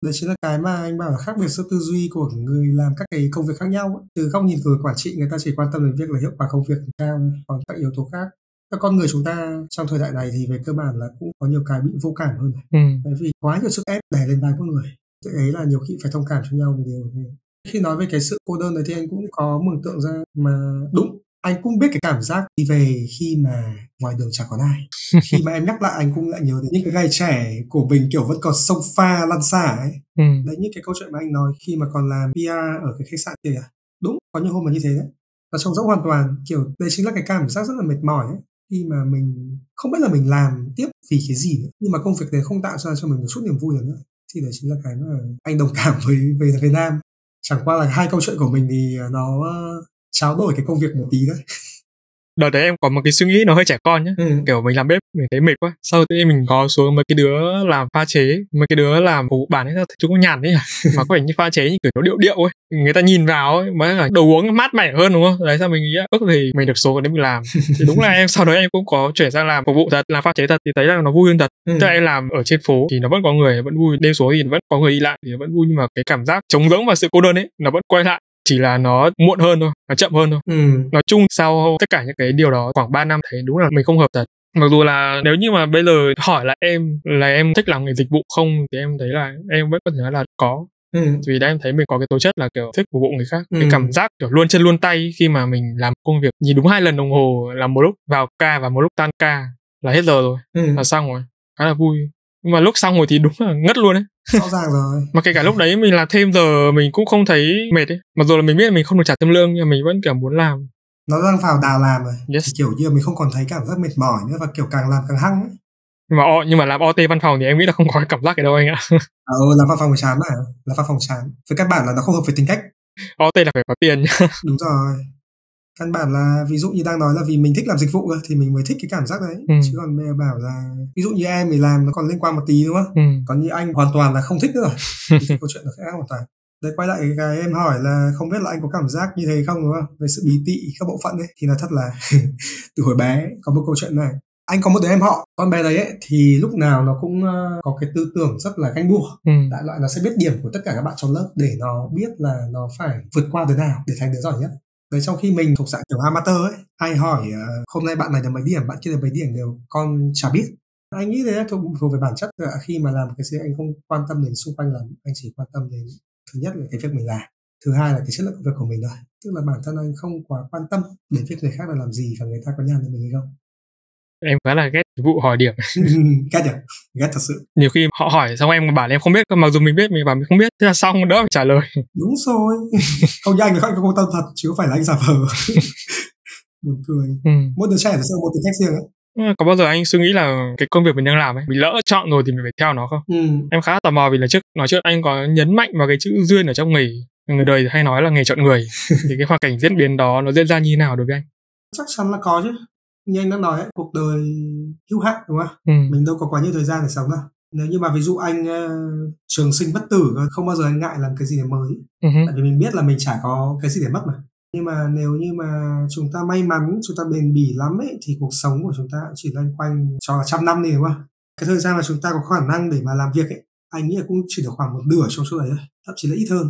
đấy chính là cái mà anh bảo là khác biệt sự tư duy của người làm các cái công việc khác nhau ấy. từ góc nhìn của người quản trị người ta chỉ quan tâm đến việc là hiệu quả công việc cao còn các yếu tố khác. Các con người chúng ta trong thời đại này thì về cơ bản là cũng có nhiều cái bị vô cảm hơn ừ. bởi vì quá nhiều sức ép đè lên vai mỗi người cái ấy là nhiều khi phải thông cảm cho nhau một điều thế khi nói về cái sự cô đơn này thì anh cũng có mường tượng ra mà đúng anh cũng biết cái cảm giác đi về khi mà ngoài đường chẳng còn ai. Khi mà em nhắc lại anh cũng lại nhớ đến những cái ngày trẻ của mình kiểu vẫn còn sông pha lăn xả ấy. Ừ. đấy những cái câu chuyện mà anh nói khi mà còn làm PR ở cái khách sạn kia đúng có những hôm mà như thế đấy. Nó trông rỗng hoàn toàn kiểu đây chính là cái cảm giác rất là mệt mỏi ấy. Khi mà mình không biết là mình làm tiếp vì cái gì nữa nhưng mà công việc đấy không tạo ra cho mình một chút niềm vui nữa thì đấy chính là cái mà anh đồng cảm với, về Việt Nam. Chẳng qua là hai câu chuyện của mình thì nó ờ, tráo đổi cái công việc một tí đấy đợt đấy em có một cái suy nghĩ nó hơi trẻ con nhá. Ừ. kiểu mình làm bếp mình thấy mệt quá sau tự nhiên mình có xuống mấy cái đứa làm pha chế mấy cái đứa làm phục vụ bàn ấy chúng có nhàn đấy à mà có vẻ như pha chế như kiểu nó điệu điệu ấy người ta nhìn vào ấy mới là đồ uống mát mẻ hơn đúng không? Đấy sao mình nghĩ ước thì mình được số đấy mình làm. Thì đúng là em sau đó em cũng có chuyển sang làm phục vụ thật làm pha chế thật thì thấy là nó vui hơn thật. Ừ. tức là em làm ở trên phố thì nó vẫn có người vẫn vui đêm số thì vẫn có người đi lại thì vẫn vui nhưng mà cái cảm giác trống rỗng và sự cô đơn ấy nó vẫn quay lại chỉ là nó muộn hơn thôi nó chậm hơn thôi. Ừ. nói chung sau tất cả những cái điều đó khoảng 3 năm thấy đúng là mình không hợp thật. Mặc dù là nếu như mà bây giờ hỏi là em là em thích làm nghề dịch vụ không thì em thấy là em vẫn có thể nói là có. Ừ. vì đã em thấy mình có cái tố chất là kiểu thích phục vụ người khác. Ừ. cái cảm giác kiểu luôn chân luôn tay khi mà mình làm công việc. Nhìn đúng hai lần đồng hồ là một lúc vào ca và một lúc tan ca là hết giờ rồi. Ừ. là xong rồi. Khá là vui. Nhưng mà lúc xong rồi thì đúng là ngất luôn ấy rõ ràng rồi. Mà kể cả lúc đấy mình làm thêm giờ mình cũng không thấy mệt ấy. Mặc dù là mình biết là mình không được trả thêm lương nhưng mà mình vẫn kiểu muốn làm. Nó đang vào đào làm rồi. Yes. Thì kiểu như là mình không còn thấy cảm giác mệt mỏi nữa và kiểu càng làm càng hăng ấy. Nhưng mà o- nhưng mà làm OT văn phòng thì em nghĩ là không có cảm giác cái đâu anh ạ. Ờ làm văn phòng chán mà. Làm văn phòng chán. Với căn bản là nó không hợp với tính cách. OT là phải có tiền nhá. Đúng rồi căn bản là ví dụ như đang nói là vì mình thích làm dịch vụ cơ, thì mình mới thích cái cảm giác đấy. Ừ. chứ còn bây giờ bảo là ví dụ như em thì làm nó còn liên quan một tí đúng không? Ừ. còn như anh hoàn toàn là không thích nữa rồi. Thì câu chuyện nó khác hoàn toàn. Đấy quay lại cái em hỏi là không biết là anh có cảm giác như thế không đúng không? Về sự bí tị các bộ phận ấy thì là thật là từ hồi bé có một câu chuyện này. Anh có một đứa em họ con bé đấy ấy, thì lúc nào nó cũng ờ, có cái tư tưởng rất là ganh đua. Ừ. đại loại nó sẽ biết điểm của tất cả các bạn trong lớp để nó biết là nó phải vượt qua đứa nào để thành đứa giỏi nhất rồi sau khi mình thuộc dạng kiểu amateur ấy ai hỏi ờ, hôm nay bạn này được mấy điểm? Bạn kia được mấy điểm? Đều con chả biết. Anh nghĩ thế thuộc, thuộc về bản chất là khi mà làm cái gì anh không quan tâm đến xung quanh lắm anh chỉ quan tâm đến thứ nhất là cái việc mình làm thứ hai là cái chất lượng công việc của mình thôi. Tức là bản thân anh không quá quan tâm đến việc người khác là làm gì và người ta có nhàn với mình hay không em khá là ghét vụ hỏi điểm. Ghét nhỉ? Ghét thật sự. Nhiều khi họ hỏi xong em bảo là em không biết mặc dù mình biết mình bảo mình không biết thế là xong đỡ phải trả lời. Đúng rồi. Không như anh thì không có tâm thật chứ không phải là anh giả vờ. Buồn cười. Ừ. mỗi đứa trẻ sẽ có một tính cách riêng ấy mà có bao giờ anh suy nghĩ là cái công việc mình đang làm ấy mình lỡ chọn rồi thì mình phải theo nó không? Ừ. em khá là tò mò vì là trước nói trước anh có nhấn mạnh vào cái chữ duyên ở trong nghề. Người đời hay nói là nghề chọn người. Thì cái hoàn cảnh diễn biến đó nó diễn ra như thế nào đối với anh? Chắc chắn là có chứ như anh đã nói ấy, cuộc đời hữu hạn đúng không ừ. mình đâu có quá nhiều thời gian để sống đâu. Nếu như mà ví dụ anh ờ, trường sinh bất tử không bao giờ anh ngại làm cái gì để mới. Ừ. tại vì mình biết là mình chả có cái gì để mất mà. Nhưng mà nếu như mà chúng ta may mắn chúng ta bền bỉ lắm ấy thì cuộc sống của chúng ta chỉ loanh quanh cho là trăm năm đi đúng không cái thời gian mà chúng ta có khả năng để mà làm việc ấy anh nghĩ là cũng chỉ được khoảng một nửa trong số đấy thôi thậm chí là ít hơn.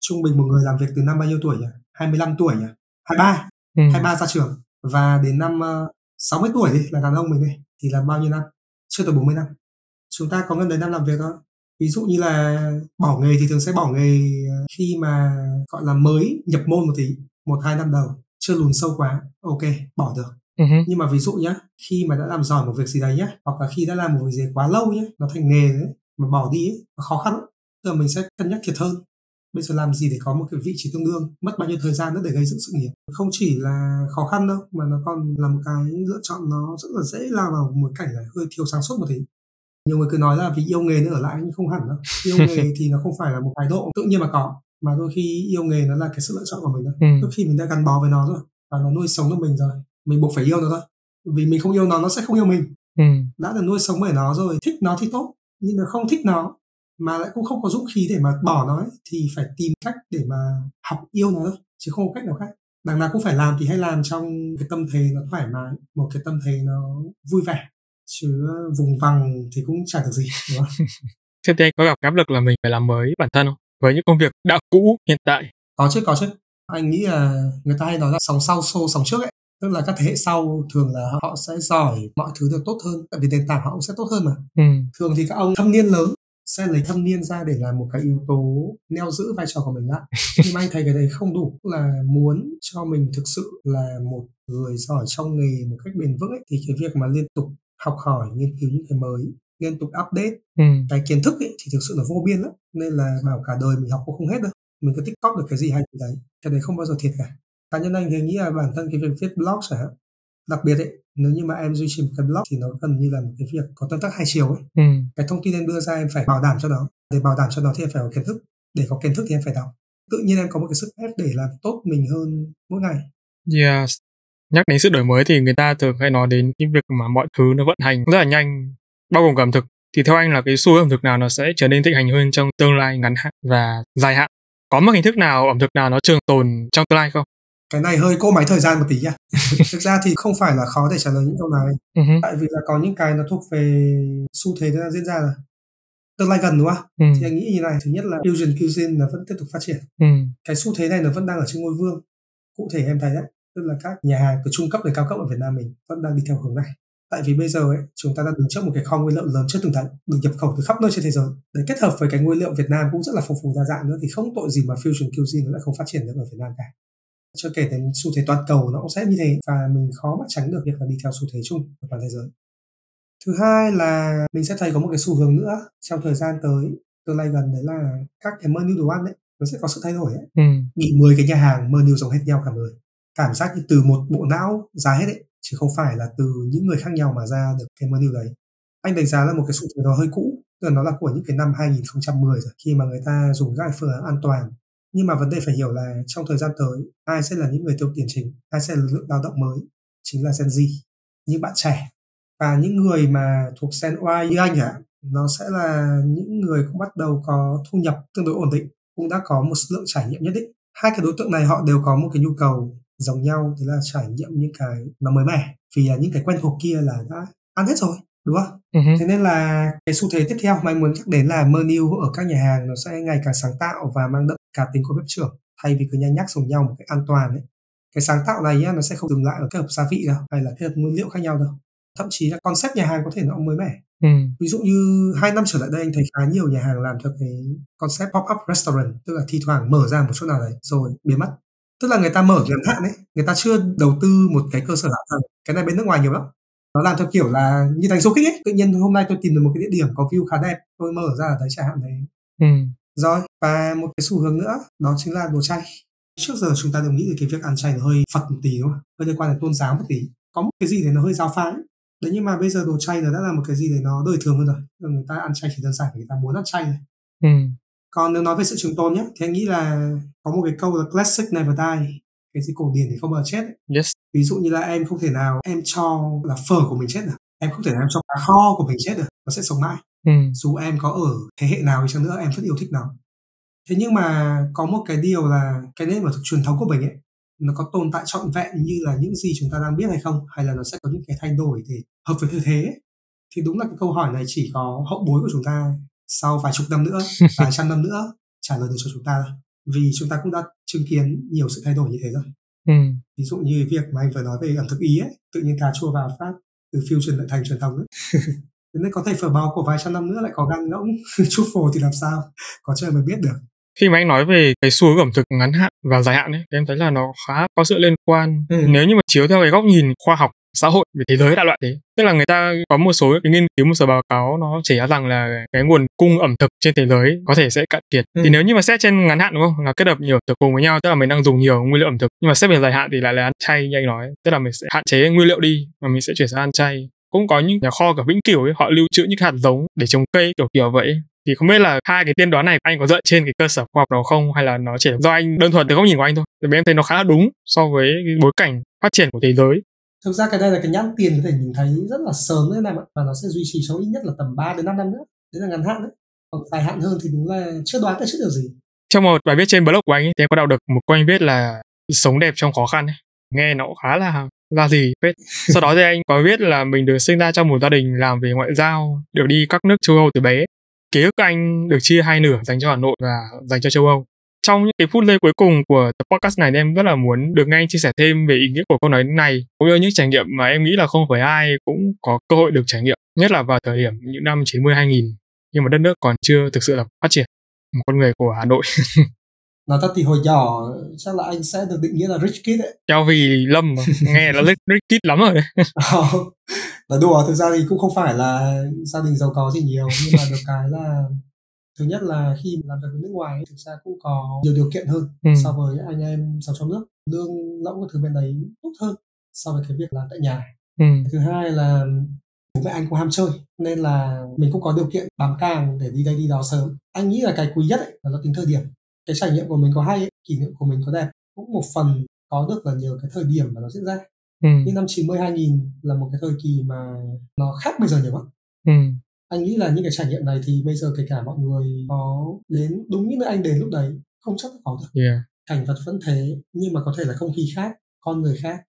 Trung bình một người làm việc từ năm bao nhiêu tuổi nhỉ? 25 tuổi nhỉ? 23 Ừ. 23 ra trường và đến năm uh, 60 tuổi đi là đàn ông mình đi thì là bao nhiêu năm? Chưa tới 40 năm. Chúng ta có gần đấy năm làm việc thôi. Ví dụ như là bỏ nghề thì thường sẽ bỏ nghề ờ, khi mà gọi là mới nhập môn một tí một hai năm đầu chưa lùn sâu quá ok bỏ được. Ừ. nhưng mà ví dụ nhá khi mà đã làm giỏi một việc gì đấy nhá hoặc là khi đã làm một việc gì quá lâu nhá nó thành nghề đấy mà bỏ đi ấy, nó khó khăn. Tức là mình sẽ cân nhắc thiệt hơn bây giờ làm gì để có một cái vị trí tương đương? Mất bao nhiêu thời gian nữa để gây dựng sự nghiệp? Không chỉ là khó khăn đâu mà nó còn là một cái lựa chọn nó rất là dễ lao vào một cảnh là hơi thiếu sáng suốt một tí. Nhiều người cứ nói là vì yêu nghề nữa ở lại nhưng không hẳn đâu. Yêu nghề thì nó không phải là một thái độ tự nhiên mà có mà đôi khi yêu nghề nó là cái sự lựa chọn của mình thôi. Ừ. đôi khi mình đã gắn bó với nó rồi và nó nuôi sống được mình rồi mình buộc phải yêu nó thôi. Vì mình không yêu nó nó sẽ không yêu mình. Ừ. đã được nuôi sống bởi nó rồi thích nó thì tốt nhưng mà không thích nó mà lại cũng không có dũng khí để mà bỏ nó ấy, thì phải tìm cách để mà học yêu nó thôi chứ không có cách nào khác. Đằng nào cũng phải làm thì hãy làm trong cái tâm thế nó thoải mái một cái tâm thế nó vui vẻ chứ vùng vằng thì cũng chả được gì đúng không? thế thì anh có gặp áp lực là mình phải làm mới bản thân không? Với những công việc đã cũ hiện tại. Có chứ có chứ. Anh nghĩ là người ta hay nói là sóng sau xô sóng trước ấy. Tức là các thế hệ sau thường là họ sẽ giỏi mọi thứ đều tốt hơn tại vì nền tảng họ cũng sẽ tốt hơn mà. Ừ. thường thì các ông thâm niên lớn sẽ lấy thâm niên ra để làm một cái yếu tố neo giữ vai trò của mình lại nhưng mà anh thấy cái đấy không đủ là muốn cho mình thực sự là một người giỏi trong nghề một cách bền vững ấy, thì cái việc mà liên tục học hỏi nghiên cứu những cái mới liên tục update ừ. cái kiến thức ấy thì thực sự là vô biên lắm. Nên là bảo cả đời mình học cũng không hết đâu. Mình cứ tích cóp được cái gì hay thì đấy. Cái đấy không bao giờ thiệt cả. Cá nhân anh thì nghĩ là bản thân cái việc viết blog chẳng hạn đặc biệt ấy nếu như mà em duy trì một cái blog thì nó gần như là một cái việc có tương tác hai chiều ấy. Ừ. cái thông tin em đưa ra em phải bảo đảm cho nó. Để bảo đảm cho nó thì em phải có kiến thức. Để có kiến thức thì em phải đọc. Tự nhiên em có một cái sức ép để làm tốt mình hơn mỗi ngày. Yes. Nhắc đến sự đổi mới thì người ta thường hay nói đến cái việc mà mọi thứ nó vận hành rất là nhanh bao gồm cả ẩm thực. Thì theo anh là cái xu hướng ẩm thực nào nó sẽ trở nên thịnh hành hơn trong tương lai ngắn hạn và dài hạn? Có một hình thức nào ẩm thực nào nó trường tồn trong tương lai không cái này hơi cô máy thời gian một tí nha thực ra thì không phải là khó để trả lời những câu này. Uh-huh. tại vì là có những cái nó thuộc về xu thế đang diễn ra rồi tương lai gần đúng không? Ừ. thì anh nghĩ như này thứ nhất là fusion cuisine nó vẫn tiếp tục phát triển. Ừ. cái xu thế này nó vẫn đang ở trên ngôi vương. Cụ thể em thấy đấy tức là các nhà hàng từ trung cấp đến cao cấp ở Việt Nam mình vẫn đang đi theo hướng này. Tại vì bây giờ ấy, chúng ta đang đứng trước một cái kho nguyên liệu lớn chưa từng thấy được nhập khẩu từ khắp nơi trên thế giới. Để kết hợp với cái nguyên liệu Việt Nam cũng rất là phong phú đa dạng nữa thì không tội gì mà fusion cuisine nó lại không phát triển được ở Việt Nam cả chưa kể đến xu thế toàn cầu nó cũng sẽ như thế và mình khó mà tránh được việc là đi theo xu thế chung của toàn thế giới. Thứ hai là mình sẽ thấy có một cái xu hướng nữa. Trong thời gian tới tương lai gần đấy là các cái menu đồ ăn ấy nó sẽ có sự thay đổi ấy. Ừ. bị 10 cái nhà hàng menu giống hết nhau cả người cảm giác như từ một bộ não ra hết ấy chứ không phải là từ những người khác nhau mà ra được cái menu đấy. Anh đánh giá là một cái xu thế nó hơi cũ tức là nó là của những cái năm 2010 rồi khi mà người ta dùng các phương án an toàn nhưng mà vấn đề phải hiểu là trong thời gian tới, ai sẽ là những người tiêu tiền chính, ai sẽ là lực lượng lao động mới chính là Gen Z. Những bạn trẻ và những người mà thuộc Gen Y như anh ạ, nó sẽ là những người cũng bắt đầu có thu nhập tương đối ổn định, cũng đã có một lượng trải nghiệm nhất định. Hai cái đối tượng này họ đều có một cái nhu cầu giống nhau, đấy là trải nghiệm những cái nó mới mẻ. Vì là những cái quen thuộc kia là đã ăn hết rồi đúng không? Uh-huh. Thế nên là cái xu thế tiếp theo mà anh muốn nhắc đến là menu ở các nhà hàng nó sẽ ngày càng sáng tạo và mang đậm cá tính của bếp trưởng thay vì cứ nhanh nhắc dùng nhau một cách an toàn ấy. Cái sáng tạo này nhá, nó sẽ không dừng lại ở kết hợp gia vị đâu hay là kết hợp nguyên liệu khác nhau đâu. Thậm chí là concept nhà hàng có thể nó mới mẻ. Ừ. Ví dụ như hai năm trở lại đây anh thấy khá nhiều nhà hàng làm theo cái concept pop-up restaurant tức là thi thoảng mở ra một chỗ nào đấy rồi biến mất tức là người ta mở ngắn hạn ấy người ta chưa đầu tư một cái cơ sở hạ tầng cái này bên nước ngoài nhiều lắm nó làm theo kiểu là như thành du kích ấy. Tự nhiên hôm nay tôi tìm được một cái địa điểm có view khá đẹp. Tôi mở ra ở đấy chẳng hạn đấy. Ừ. rồi và một cái xu hướng nữa đó chính là đồ chay. Trước giờ chúng ta đều nghĩ về cái việc ăn chay nó hơi phật một tí đúng không? Hơi liên quan đến tôn giáo một tí. Có một cái gì đấy nó hơi giáo phái. Đấy nhưng mà bây giờ đồ chay nó đã là một cái gì đấy nó đời thường hơn rồi. Người ta ăn chay chỉ đơn giản người ta muốn ăn chay thôi. Ừ. còn nếu nói về sự trường tồn nhé thì anh nghĩ là có một cái câu là classic never die. Cái gì cổ điển thì không bao giờ chết. Ấy. yes ví dụ như là em không thể nào em cho là phở của mình chết được. Em không thể nào em cho cá kho của mình chết được. Nó sẽ sống mãi. Ừ. dù em có ở thế hệ nào đi chăng nữa em vẫn yêu thích nó. Thế nhưng mà có một cái điều là cái nét mà thực truyền thống của mình ấy nó có tồn tại trọn vẹn như là những gì chúng ta đang biết hay không? Hay là nó sẽ có những cái thay đổi để hợp với thời thế ấy. thì đúng là cái câu hỏi này chỉ có hậu bối của chúng ta sau vài chục năm nữa vài trăm năm nữa trả lời được cho chúng ta vì chúng ta cũng đã chứng kiến nhiều sự thay đổi như thế rồi ừ. ví dụ như việc mà anh vừa nói về ẩm thực ý ấy tự nhiên cà chua vào phát từ fusion lại thành truyền thống ấy thế nên có thể phở bò của vài trăm năm nữa lại có gan ngỗng truffle thì làm sao có trời mới biết được khi mà anh nói về cái xu hướng ẩm thực ngắn hạn và dài hạn ấy thì em thấy là nó khá có sự liên quan Ừ. nếu như mà chiếu theo cái góc nhìn khoa học xã hội về thế giới đại loại thế. Tức là người ta có một số cái nghiên cứu một số báo cáo nó chỉ ra rằng là cái nguồn cung ẩm thực trên thế giới có thể sẽ cạn kiệt. Ừ. thì nếu như mà xét trên ngắn hạn đúng không? Là kết hợp nhiều ẩm thực cùng với nhau tức là mình đang dùng nhiều nguyên liệu ẩm thực. Nhưng mà xét về dài hạn thì lại là ăn chay như anh nói. Tức là mình sẽ hạn chế nguyên liệu đi và mình sẽ chuyển sang ăn chay. Cũng có những nhà kho ở Vĩnh Cửu ấy, họ lưu trữ những hạt giống để trồng cây kiểu kiểu vậy thì không biết là hai cái tiên đoán này anh có dựa trên cái cơ sở khoa học nào không? Hay là nó chỉ do anh đơn thuần từ góc nhìn của anh thôi? Vì em thấy nó khá là đúng so với cái bối cảnh phát triển của thế giới thực ra cái đây là cái nhãn tiền có thể nhìn thấy rất là sớm đấy em ạ và nó sẽ duy trì trong ít nhất là tầm 3 đến 5 năm nữa đấy là ngắn hạn đấy. Còn dài hạn hơn thì đúng là chưa đoán được trước điều gì. Trong một bài viết trên blog của anh ấy, thì em có đọc được một câu anh viết là sống đẹp trong khó khăn ấy. nghe nó cũng khá là ra gì phết. Sau đó thì anh có viết là mình được sinh ra trong một gia đình làm về ngoại giao được đi các nước châu âu từ bé. Ký ức anh được chia hai nửa dành cho hà nội và dành cho châu âu trong những cái phút giây cuối cùng của tập podcast này em rất là muốn được nghe anh chia sẻ thêm về ý nghĩa của câu nói này cũng như những trải nghiệm mà em nghĩ là không phải ai cũng có cơ hội được trải nghiệm nhất là vào thời điểm những năm 90 2000 nhưng mà đất nước còn chưa thực sự là phát triển. Một con người của Hà Nội. Nói thật thì hồi nhỏ chắc là anh sẽ được định nghĩa là rich kid đấy. Cho vì Lâm nghe là rich, rich kid lắm rồi. Là đùa thực ra thì cũng không phải là gia đình giàu có gì nhiều nhưng mà được cái là thứ nhất là khi làm việc ở nước ngoài ấy, thực ra cũng có nhiều điều kiện hơn ừ. so với anh em sống trong nước lương lẫm các thứ bên đấy tốt hơn so với cái việc làm tại nhà Ừ. thứ hai là bố mẹ anh cũng ham chơi nên là mình cũng có điều kiện bám càng để đi đây đi đó sớm anh nghĩ là cái quý nhất ấy, là nó tính thời điểm cái trải nghiệm của mình có hay ấy, kỷ niệm của mình có đẹp cũng một phần có được là nhờ cái thời điểm mà nó diễn ra Ừ. như năm 90 2000 là một cái thời kỳ mà nó khác bây giờ nhiều lắm Ừ. anh nghĩ là những cái trải nghiệm này thì bây giờ kể cả mọi người có đến đúng như nơi anh đến lúc đấy không chắc có được Yeah. cảnh vật vẫn thế nhưng mà có thể là không khí khác con người khác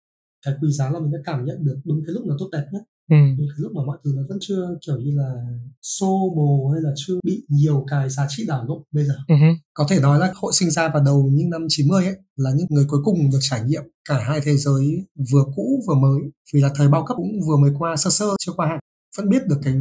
cái quý giá là mình đã cảm nhận được đúng cái lúc nó tốt đẹp nhất Ừ. đúng cái lúc mà mọi thứ nó vẫn chưa kiểu như là xô bồ hay là chưa bị nhiều cái giá trị đảo lộn bây giờ Ừ. có thể nói là hội sinh ra vào đầu những năm 90 ấy là những người cuối cùng được trải nghiệm cả hai thế giới vừa cũ vừa mới vì là thời bao cấp cũng vừa mới qua sơ sơ chưa qua hạn vẫn biết được cái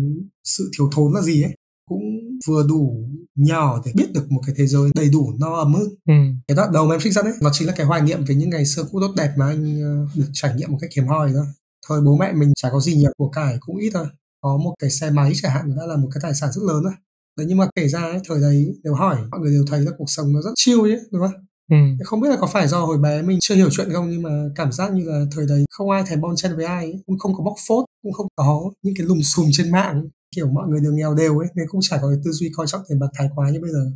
sự thiếu thốn là gì ấy. Cũng vừa đủ nhỏ để biết được một cái thế giới đầy đủ no ấm hơn. Ừ. cái đoạn đầu mà em trích dẫn ấy nó chính là cái hoài niệm về những ngày xưa cũ tốt đẹp mà anh ờ, được trải nghiệm một cách hiếm hoi thôi thời bố mẹ mình chả có gì nhiều của cải cũng ít thôi. Có một cái xe máy chẳng hạn đã là một cái tài sản rất lớn rồi. Đấy nhưng mà kể ra ấy, thời đấy nếu hỏi mọi người đều thấy là cuộc sống nó rất chill ấy đúng không Ừ. không biết là có phải do hồi bé mình chưa hiểu chuyện không nhưng mà cảm giác như là thời đấy không ai thèm bon chen với ai ấy. cũng không có bóc phốt cũng không có những cái lùm xùm trên mạng kiểu mọi người đều nghèo đều ấy nên cũng chả có cái tư duy coi trọng tiền bạc thái quá như bây giờ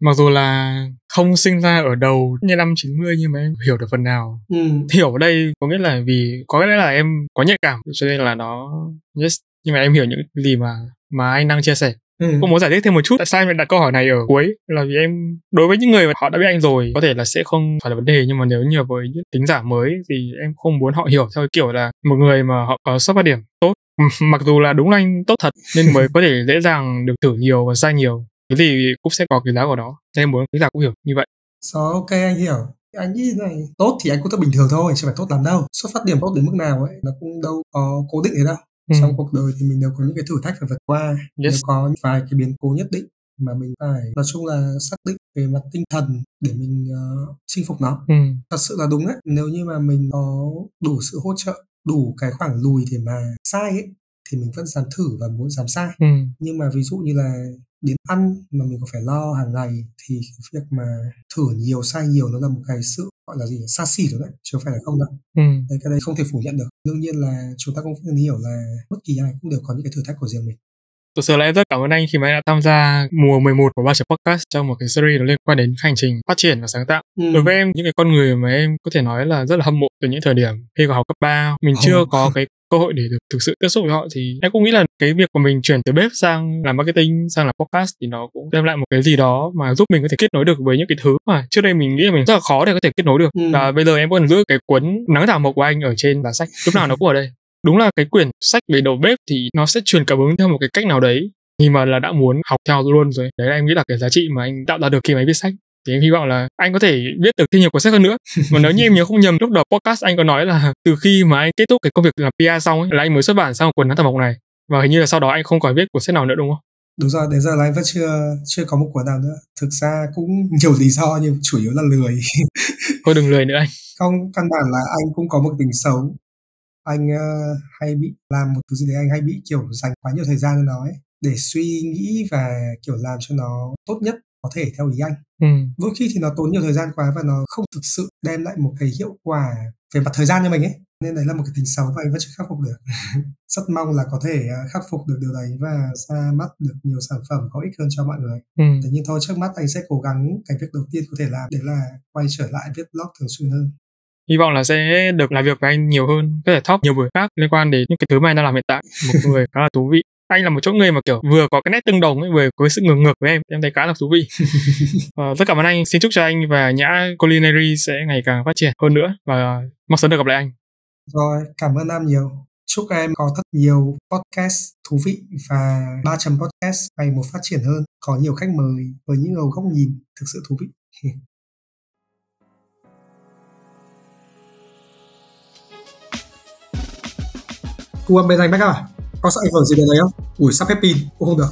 Mặc dù là không sinh ra ở đầu như năm 90 nhưng mà em hiểu được phần nào. ừ. Hiểu ở đây có nghĩa là vì có lẽ là em có nhạy cảm cho nên là nó yes. Nhưng mà em hiểu những gì mà mà anh đang chia sẻ. Ừ. Cũng muốn giải thích thêm một chút tại sao em lại đặt câu hỏi này ở cuối? Là vì em đối với những người mà họ đã biết anh rồi có thể là sẽ không phải là vấn đề nhưng mà nếu như với những tính giả mới thì em không muốn họ hiểu theo cái kiểu là một người mà họ có xuất phát điểm tốt. Mặc dù là đúng là anh tốt thật nên mới có thể dễ dàng được thử nhiều và sai nhiều. Cái gì cũng sẽ có cái giá của nó. Nên em muốn khán giả cũng hiểu như vậy. Rồi ok anh hiểu. Anh nghĩ này tốt thì anh cũng tốt bình thường thôi chứ phải tốt lắm đâu. Xuất phát điểm tốt đến mức nào ấy nó cũng đâu có cố định thế đâu Ừ. trong cuộc đời thì mình đều có những cái thử thách phải vượt qua Yes. đều có vài cái biến cố nhất định mà mình phải nói chung là xác định về mặt tinh thần để mình ờ, chinh phục nó ừ. thật sự là đúng đấy nếu như mà mình có đủ sự hỗ trợ đủ cái khoảng lùi để mà sai ấy thì mình vẫn dám thử và muốn dám sai Ừ. nhưng mà ví dụ như là đến ăn mà mình có phải lo hàng ngày thì cái việc mà thử nhiều sai nhiều nó là một cái sự gọi là gì xa xỉ rồi đấy chứ không phải là không đâu Ừ. đấy, cái đấy không thể phủ nhận được đương nhiên là chúng ta cũng phải hiểu là bất kỳ ai cũng đều có những cái thử thách của riêng mình Thực sự là em rất cảm ơn anh khi mà anh đã tham gia mùa 11 của Ba Chấm Podcast trong một cái series nó liên quan đến hành trình phát triển và sáng tạo. ừ. Đối với em, những cái con người mà em có thể nói là rất là hâm mộ từ những thời điểm khi còn học cấp 3, mình chưa Ồ. có cái cơ hội để được thực sự tiếp xúc với họ thì em cũng nghĩ là cái việc của mình chuyển từ bếp sang làm marketing sang làm podcast thì nó cũng đem lại một cái gì đó mà giúp mình có thể kết nối được với những cái thứ mà trước đây mình nghĩ là mình rất là khó để có thể kết nối được. Ừ. và bây giờ em vẫn giữ cái cuốn nắng thảo mộc của anh ở trên giá sách. Lúc nào nó cũng ở đây. Đúng là cái quyển sách về đầu bếp thì nó sẽ truyền cảm hứng theo một cái cách nào đấy. Nhưng mà là đã muốn học theo luôn rồi. Đấy là em nghĩ là cái giá trị mà anh tạo ra được khi mà anh viết sách thì em hy vọng là anh có thể viết được thêm nhiều cuốn sách hơn nữa. Mà nếu như em nhớ không nhầm lúc đầu podcast anh có nói là từ khi mà anh kết thúc cái công việc làm PR xong ấy, là anh mới xuất bản xong cuốn nắng thảo mộc này. Và hình như là sau đó anh không còn viết cuốn sách nào nữa đúng không? Đúng rồi đến giờ là anh vẫn chưa chưa có một cuốn nào nữa. Thực ra cũng nhiều lý do nhưng chủ yếu là lười. Thôi đừng lười nữa anh. Không căn bản là anh cũng có một tính xấu. Anh ờ, hay bị làm một thứ gì đấy anh hay bị kiểu dành quá nhiều thời gian cho nó ấy để suy nghĩ và kiểu làm cho nó tốt nhất có thể theo ý anh ừ. đôi khi thì nó tốn nhiều thời gian quá và nó không thực sự đem lại một cái hiệu quả về mặt thời gian cho mình ấy. Nên đấy là một cái tính xấu và anh vẫn chưa khắc phục được. Rất mong là có thể ờ, khắc phục được điều đấy và ra mắt được nhiều sản phẩm có ích hơn cho mọi người. Ừ. Thế nhưng thôi trước mắt anh sẽ cố gắng cái việc đầu tiên có thể làm đấy là quay trở lại viết blog thường xuyên hơn. Hy vọng là sẽ được làm việc với anh nhiều hơn có thể talk nhiều buổi khác liên quan đến những cái thứ mà anh đang làm hiện tại. Một người khá là thú vị anh là một chỗ người mà kiểu vừa có cái nét tương đồng ấy vừa có cái sự ngược ngược với em em thấy khá là thú vị Ờ, rất cảm ơn anh xin chúc cho anh và nhã culinary sẽ ngày càng phát triển hơn nữa và mong sớm được gặp lại anh Rồi, cảm ơn Nam nhiều. Chúc em có thật nhiều podcast thú vị và 3 chấm podcast ngày một phát triển hơn, có nhiều khách mời với những nhiều góc nhìn thực sự thú vị. Âm bên anh backup à? Có sợ ảnh hưởng gì đến đấy không? Ủi sắp hết pin, cũng không được.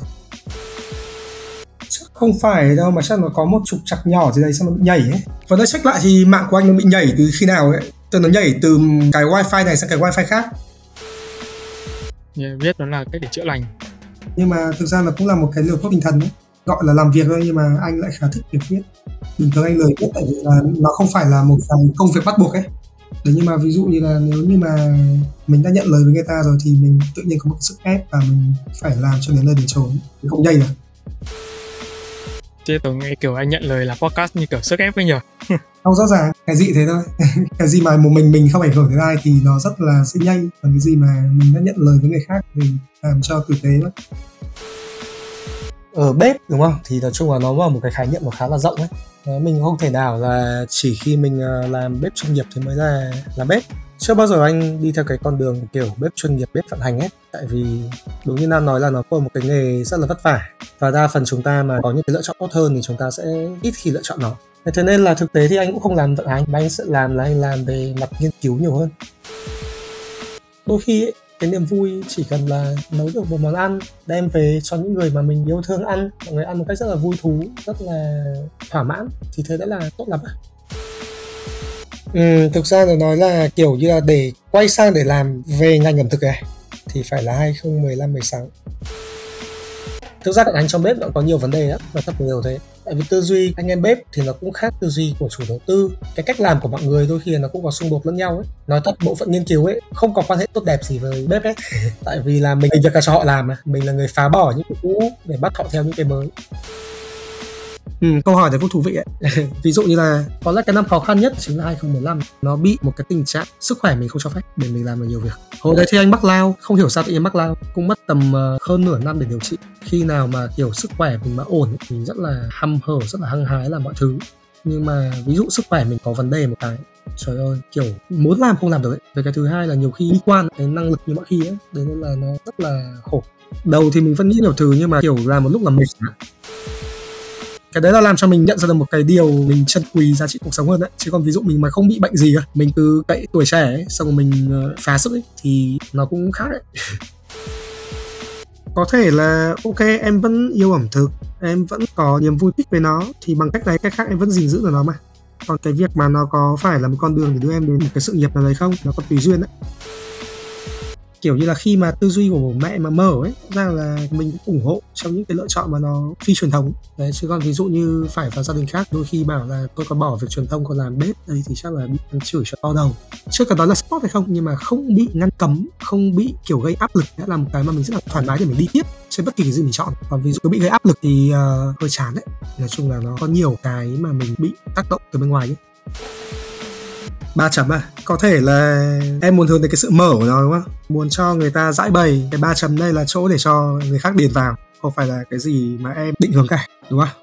không phải đâu mà chắc nó có một trục trặc nhỏ gì đấy xong nó bị nhảy ấy. Và đã check lại thì mạng của anh nó bị nhảy từ khi nào ấy. Từ nó nhảy từ cái wifi này sang cái wifi khác. Yeah, biết nó là cách để chữa lành. Nhưng mà thực ra là cũng là một cái liều thuốc tinh thần ấy. Gọi là làm việc thôi nhưng mà anh lại khá thích việc viết. Bình thường anh lời viết tại vì là nó không phải là một cái công việc bắt buộc ấy đấy nhưng mà ví dụ như là nếu như mà mình đã nhận lời với người ta rồi thì mình tự nhiên có một sức ép và mình phải làm cho đến nơi đến chốn. Không nhây được Chứ tôi nghe kiểu anh nhận lời là podcast như kiểu sức ép ấy nhỉ? Không rõ ràng, cái gì thế thôi. Cái gì mà một mình mình không ảnh hưởng đến ai thì nó rất là dễ nhây Còn cái gì mà mình đã nhận lời với người khác thì làm cho tử tế lắm ở bếp đúng không? Thì nói chung là nó là một cái khái niệm nó khá là rộng ấy. Mình không thể nào là chỉ khi mình ờ, làm bếp chuyên nghiệp thì mới là làm bếp. Chưa bao giờ anh đi theo cái con đường kiểu bếp chuyên nghiệp bếp vận hành hết tại vì đúng như nam nói là nó có một cái nghề rất là vất vả. Và đa phần chúng ta mà có những cái lựa chọn tốt hơn thì chúng ta sẽ ít khi lựa chọn nó. Thế nên là thực tế thì anh cũng không làm vận hành mà anh sẽ làm là anh làm về mặt nghiên cứu nhiều hơn. Đôi khi ấy, cái niềm vui chỉ cần là nấu được một món ăn đem về cho những người mà mình yêu thương ăn. Mọi người ăn một cách rất là vui thú rất là thỏa mãn thì thế đã là tốt lắm Ừ, thực ra là nói là kiểu như là để quay sang để làm về ngành ẩm thực này thì phải là 2015 16 thực ra các anh trong bếp nó có nhiều vấn đề lắm và rất nhiều thế tại vì tư duy anh em bếp thì nó cũng khác tư duy của chủ đầu tư. Cái cách làm của mọi người đôi khi nó cũng có xung đột lẫn nhau ấy. Nói thật bộ phận nghiên cứu ấy không có quan hệ tốt đẹp gì với bếp ấy tại vì là mình việc là cho họ làm mà mình là người phá bỏ những cái cũ để bắt họ theo những cái mới Ừ, câu hỏi này cũng thú vị ấy. Ví dụ như là có lẽ cái năm khó khăn nhất chính là 2015 Nó bị một cái tình trạng sức khỏe mình không cho phép để mình làm được nhiều việc. Hồi đấy thì anh mắc lao, không hiểu sao tự nhiên mắc lao Cũng mất tầm uh, hơn nửa năm để điều trị. Khi nào mà kiểu sức khỏe mình mà ổn thì rất là hăm hở, rất là hăng hái làm mọi thứ. Nhưng mà ví dụ sức khỏe mình có vấn đề một cái trời ơi kiểu muốn làm không làm được ấy. Về cái thứ hai là nhiều khi đi quan cái năng lực như mọi khi ấy đấy nên là nó rất là khổ. Đầu thì mình vẫn nghĩ nhiều thứ nhưng mà kiểu làm một lúc là mệt cái đấy là làm cho mình nhận ra được một cái điều mình trân quý giá trị cuộc sống hơn đấy. Chứ còn ví dụ mình mà không bị bệnh gì cả mình cứ cậy tuổi trẻ ấy, xong rồi mình ờ, phá sức ấy thì nó cũng khác đấy. Có thể là ok em vẫn yêu ẩm thực em vẫn có niềm vui thích với nó thì bằng cách này cách khác em vẫn gìn giữ được nó mà. Còn cái việc mà nó có phải là một con đường để đưa em đến một cái sự nghiệp nào đấy không nó còn tùy duyên đấy kiểu như là khi mà tư duy của bố mẹ mà mở ấy ra là mình cũng ủng hộ trong những cái lựa chọn mà nó phi truyền thống. Đấy chứ còn ví dụ như phải vào gia đình khác đôi khi bảo là tôi còn bỏ việc truyền thông còn làm bếp đây thì chắc là bị chửi cho to đầu. Chưa cần đó là sport hay không nhưng mà không bị ngăn cấm không bị kiểu gây áp lực đã là một cái mà mình rất là thoải mái để mình đi tiếp trên bất kỳ cái gì mình chọn. Còn ví dụ bị gây áp lực thì uh, hơi chán đấy. Nói chung là nó có nhiều cái mà mình bị tác động từ bên ngoài ấy ba chấm à? Có thể là em muốn hướng đến cái sự mở của nó đúng không? Muốn cho người ta giải bày cái ba chấm đây là chỗ để cho người khác điền vào không phải là cái gì mà em định hướng cả đúng không?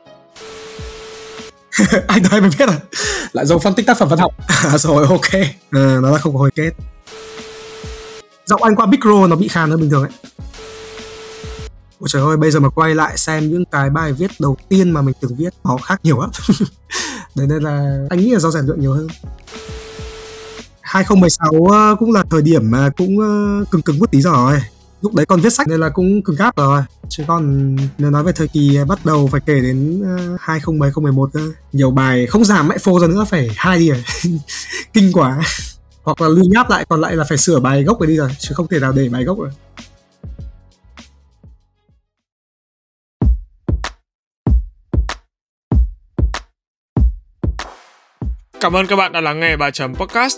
Anh nói mới biết à? Lại dùng phân tích tác phẩm văn học. À, rồi ok. À, nó là không có hồi kết. Giọng anh qua micro nó bị khàn hơn bình thường ấy. Ôi trời ơi, bây giờ mà quay lại xem những cái bài viết đầu tiên mà mình từng viết nó khác nhiều lắm. Đấy nên là anh nghĩ là do rèn luyện nhiều hơn. 2016 ờ, cũng là thời điểm mà cũng ờ, cứng cứng một tí rồi. Lúc đấy còn viết sách nên là cũng cứng cáp rồi. Chứ còn nếu nói về thời kỳ bắt đầu phải kể đến ờ, 2010 2011 cơ. Nhiều bài không giảm mãi phô ra nữa, phải hai đi rồi. Kinh quá. Hoặc là lưu nháp lại, còn lại là phải sửa bài gốc rồi đi rồi, chứ không thể nào để bài gốc rồi Cảm ơn các bạn đã lắng nghe bài chấm podcast.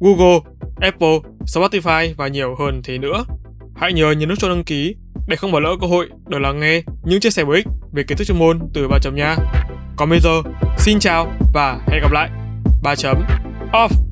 Google, Apple, Spotify và nhiều hơn thế nữa. Hãy nhớ nhấn nút cho đăng ký để không bỏ lỡ cơ hội được lắng nghe những chia sẻ bổ ích về kiến thức chuyên môn từ ba chấm nha. Còn bây giờ, xin chào và hẹn gặp lại. Ba chấm off.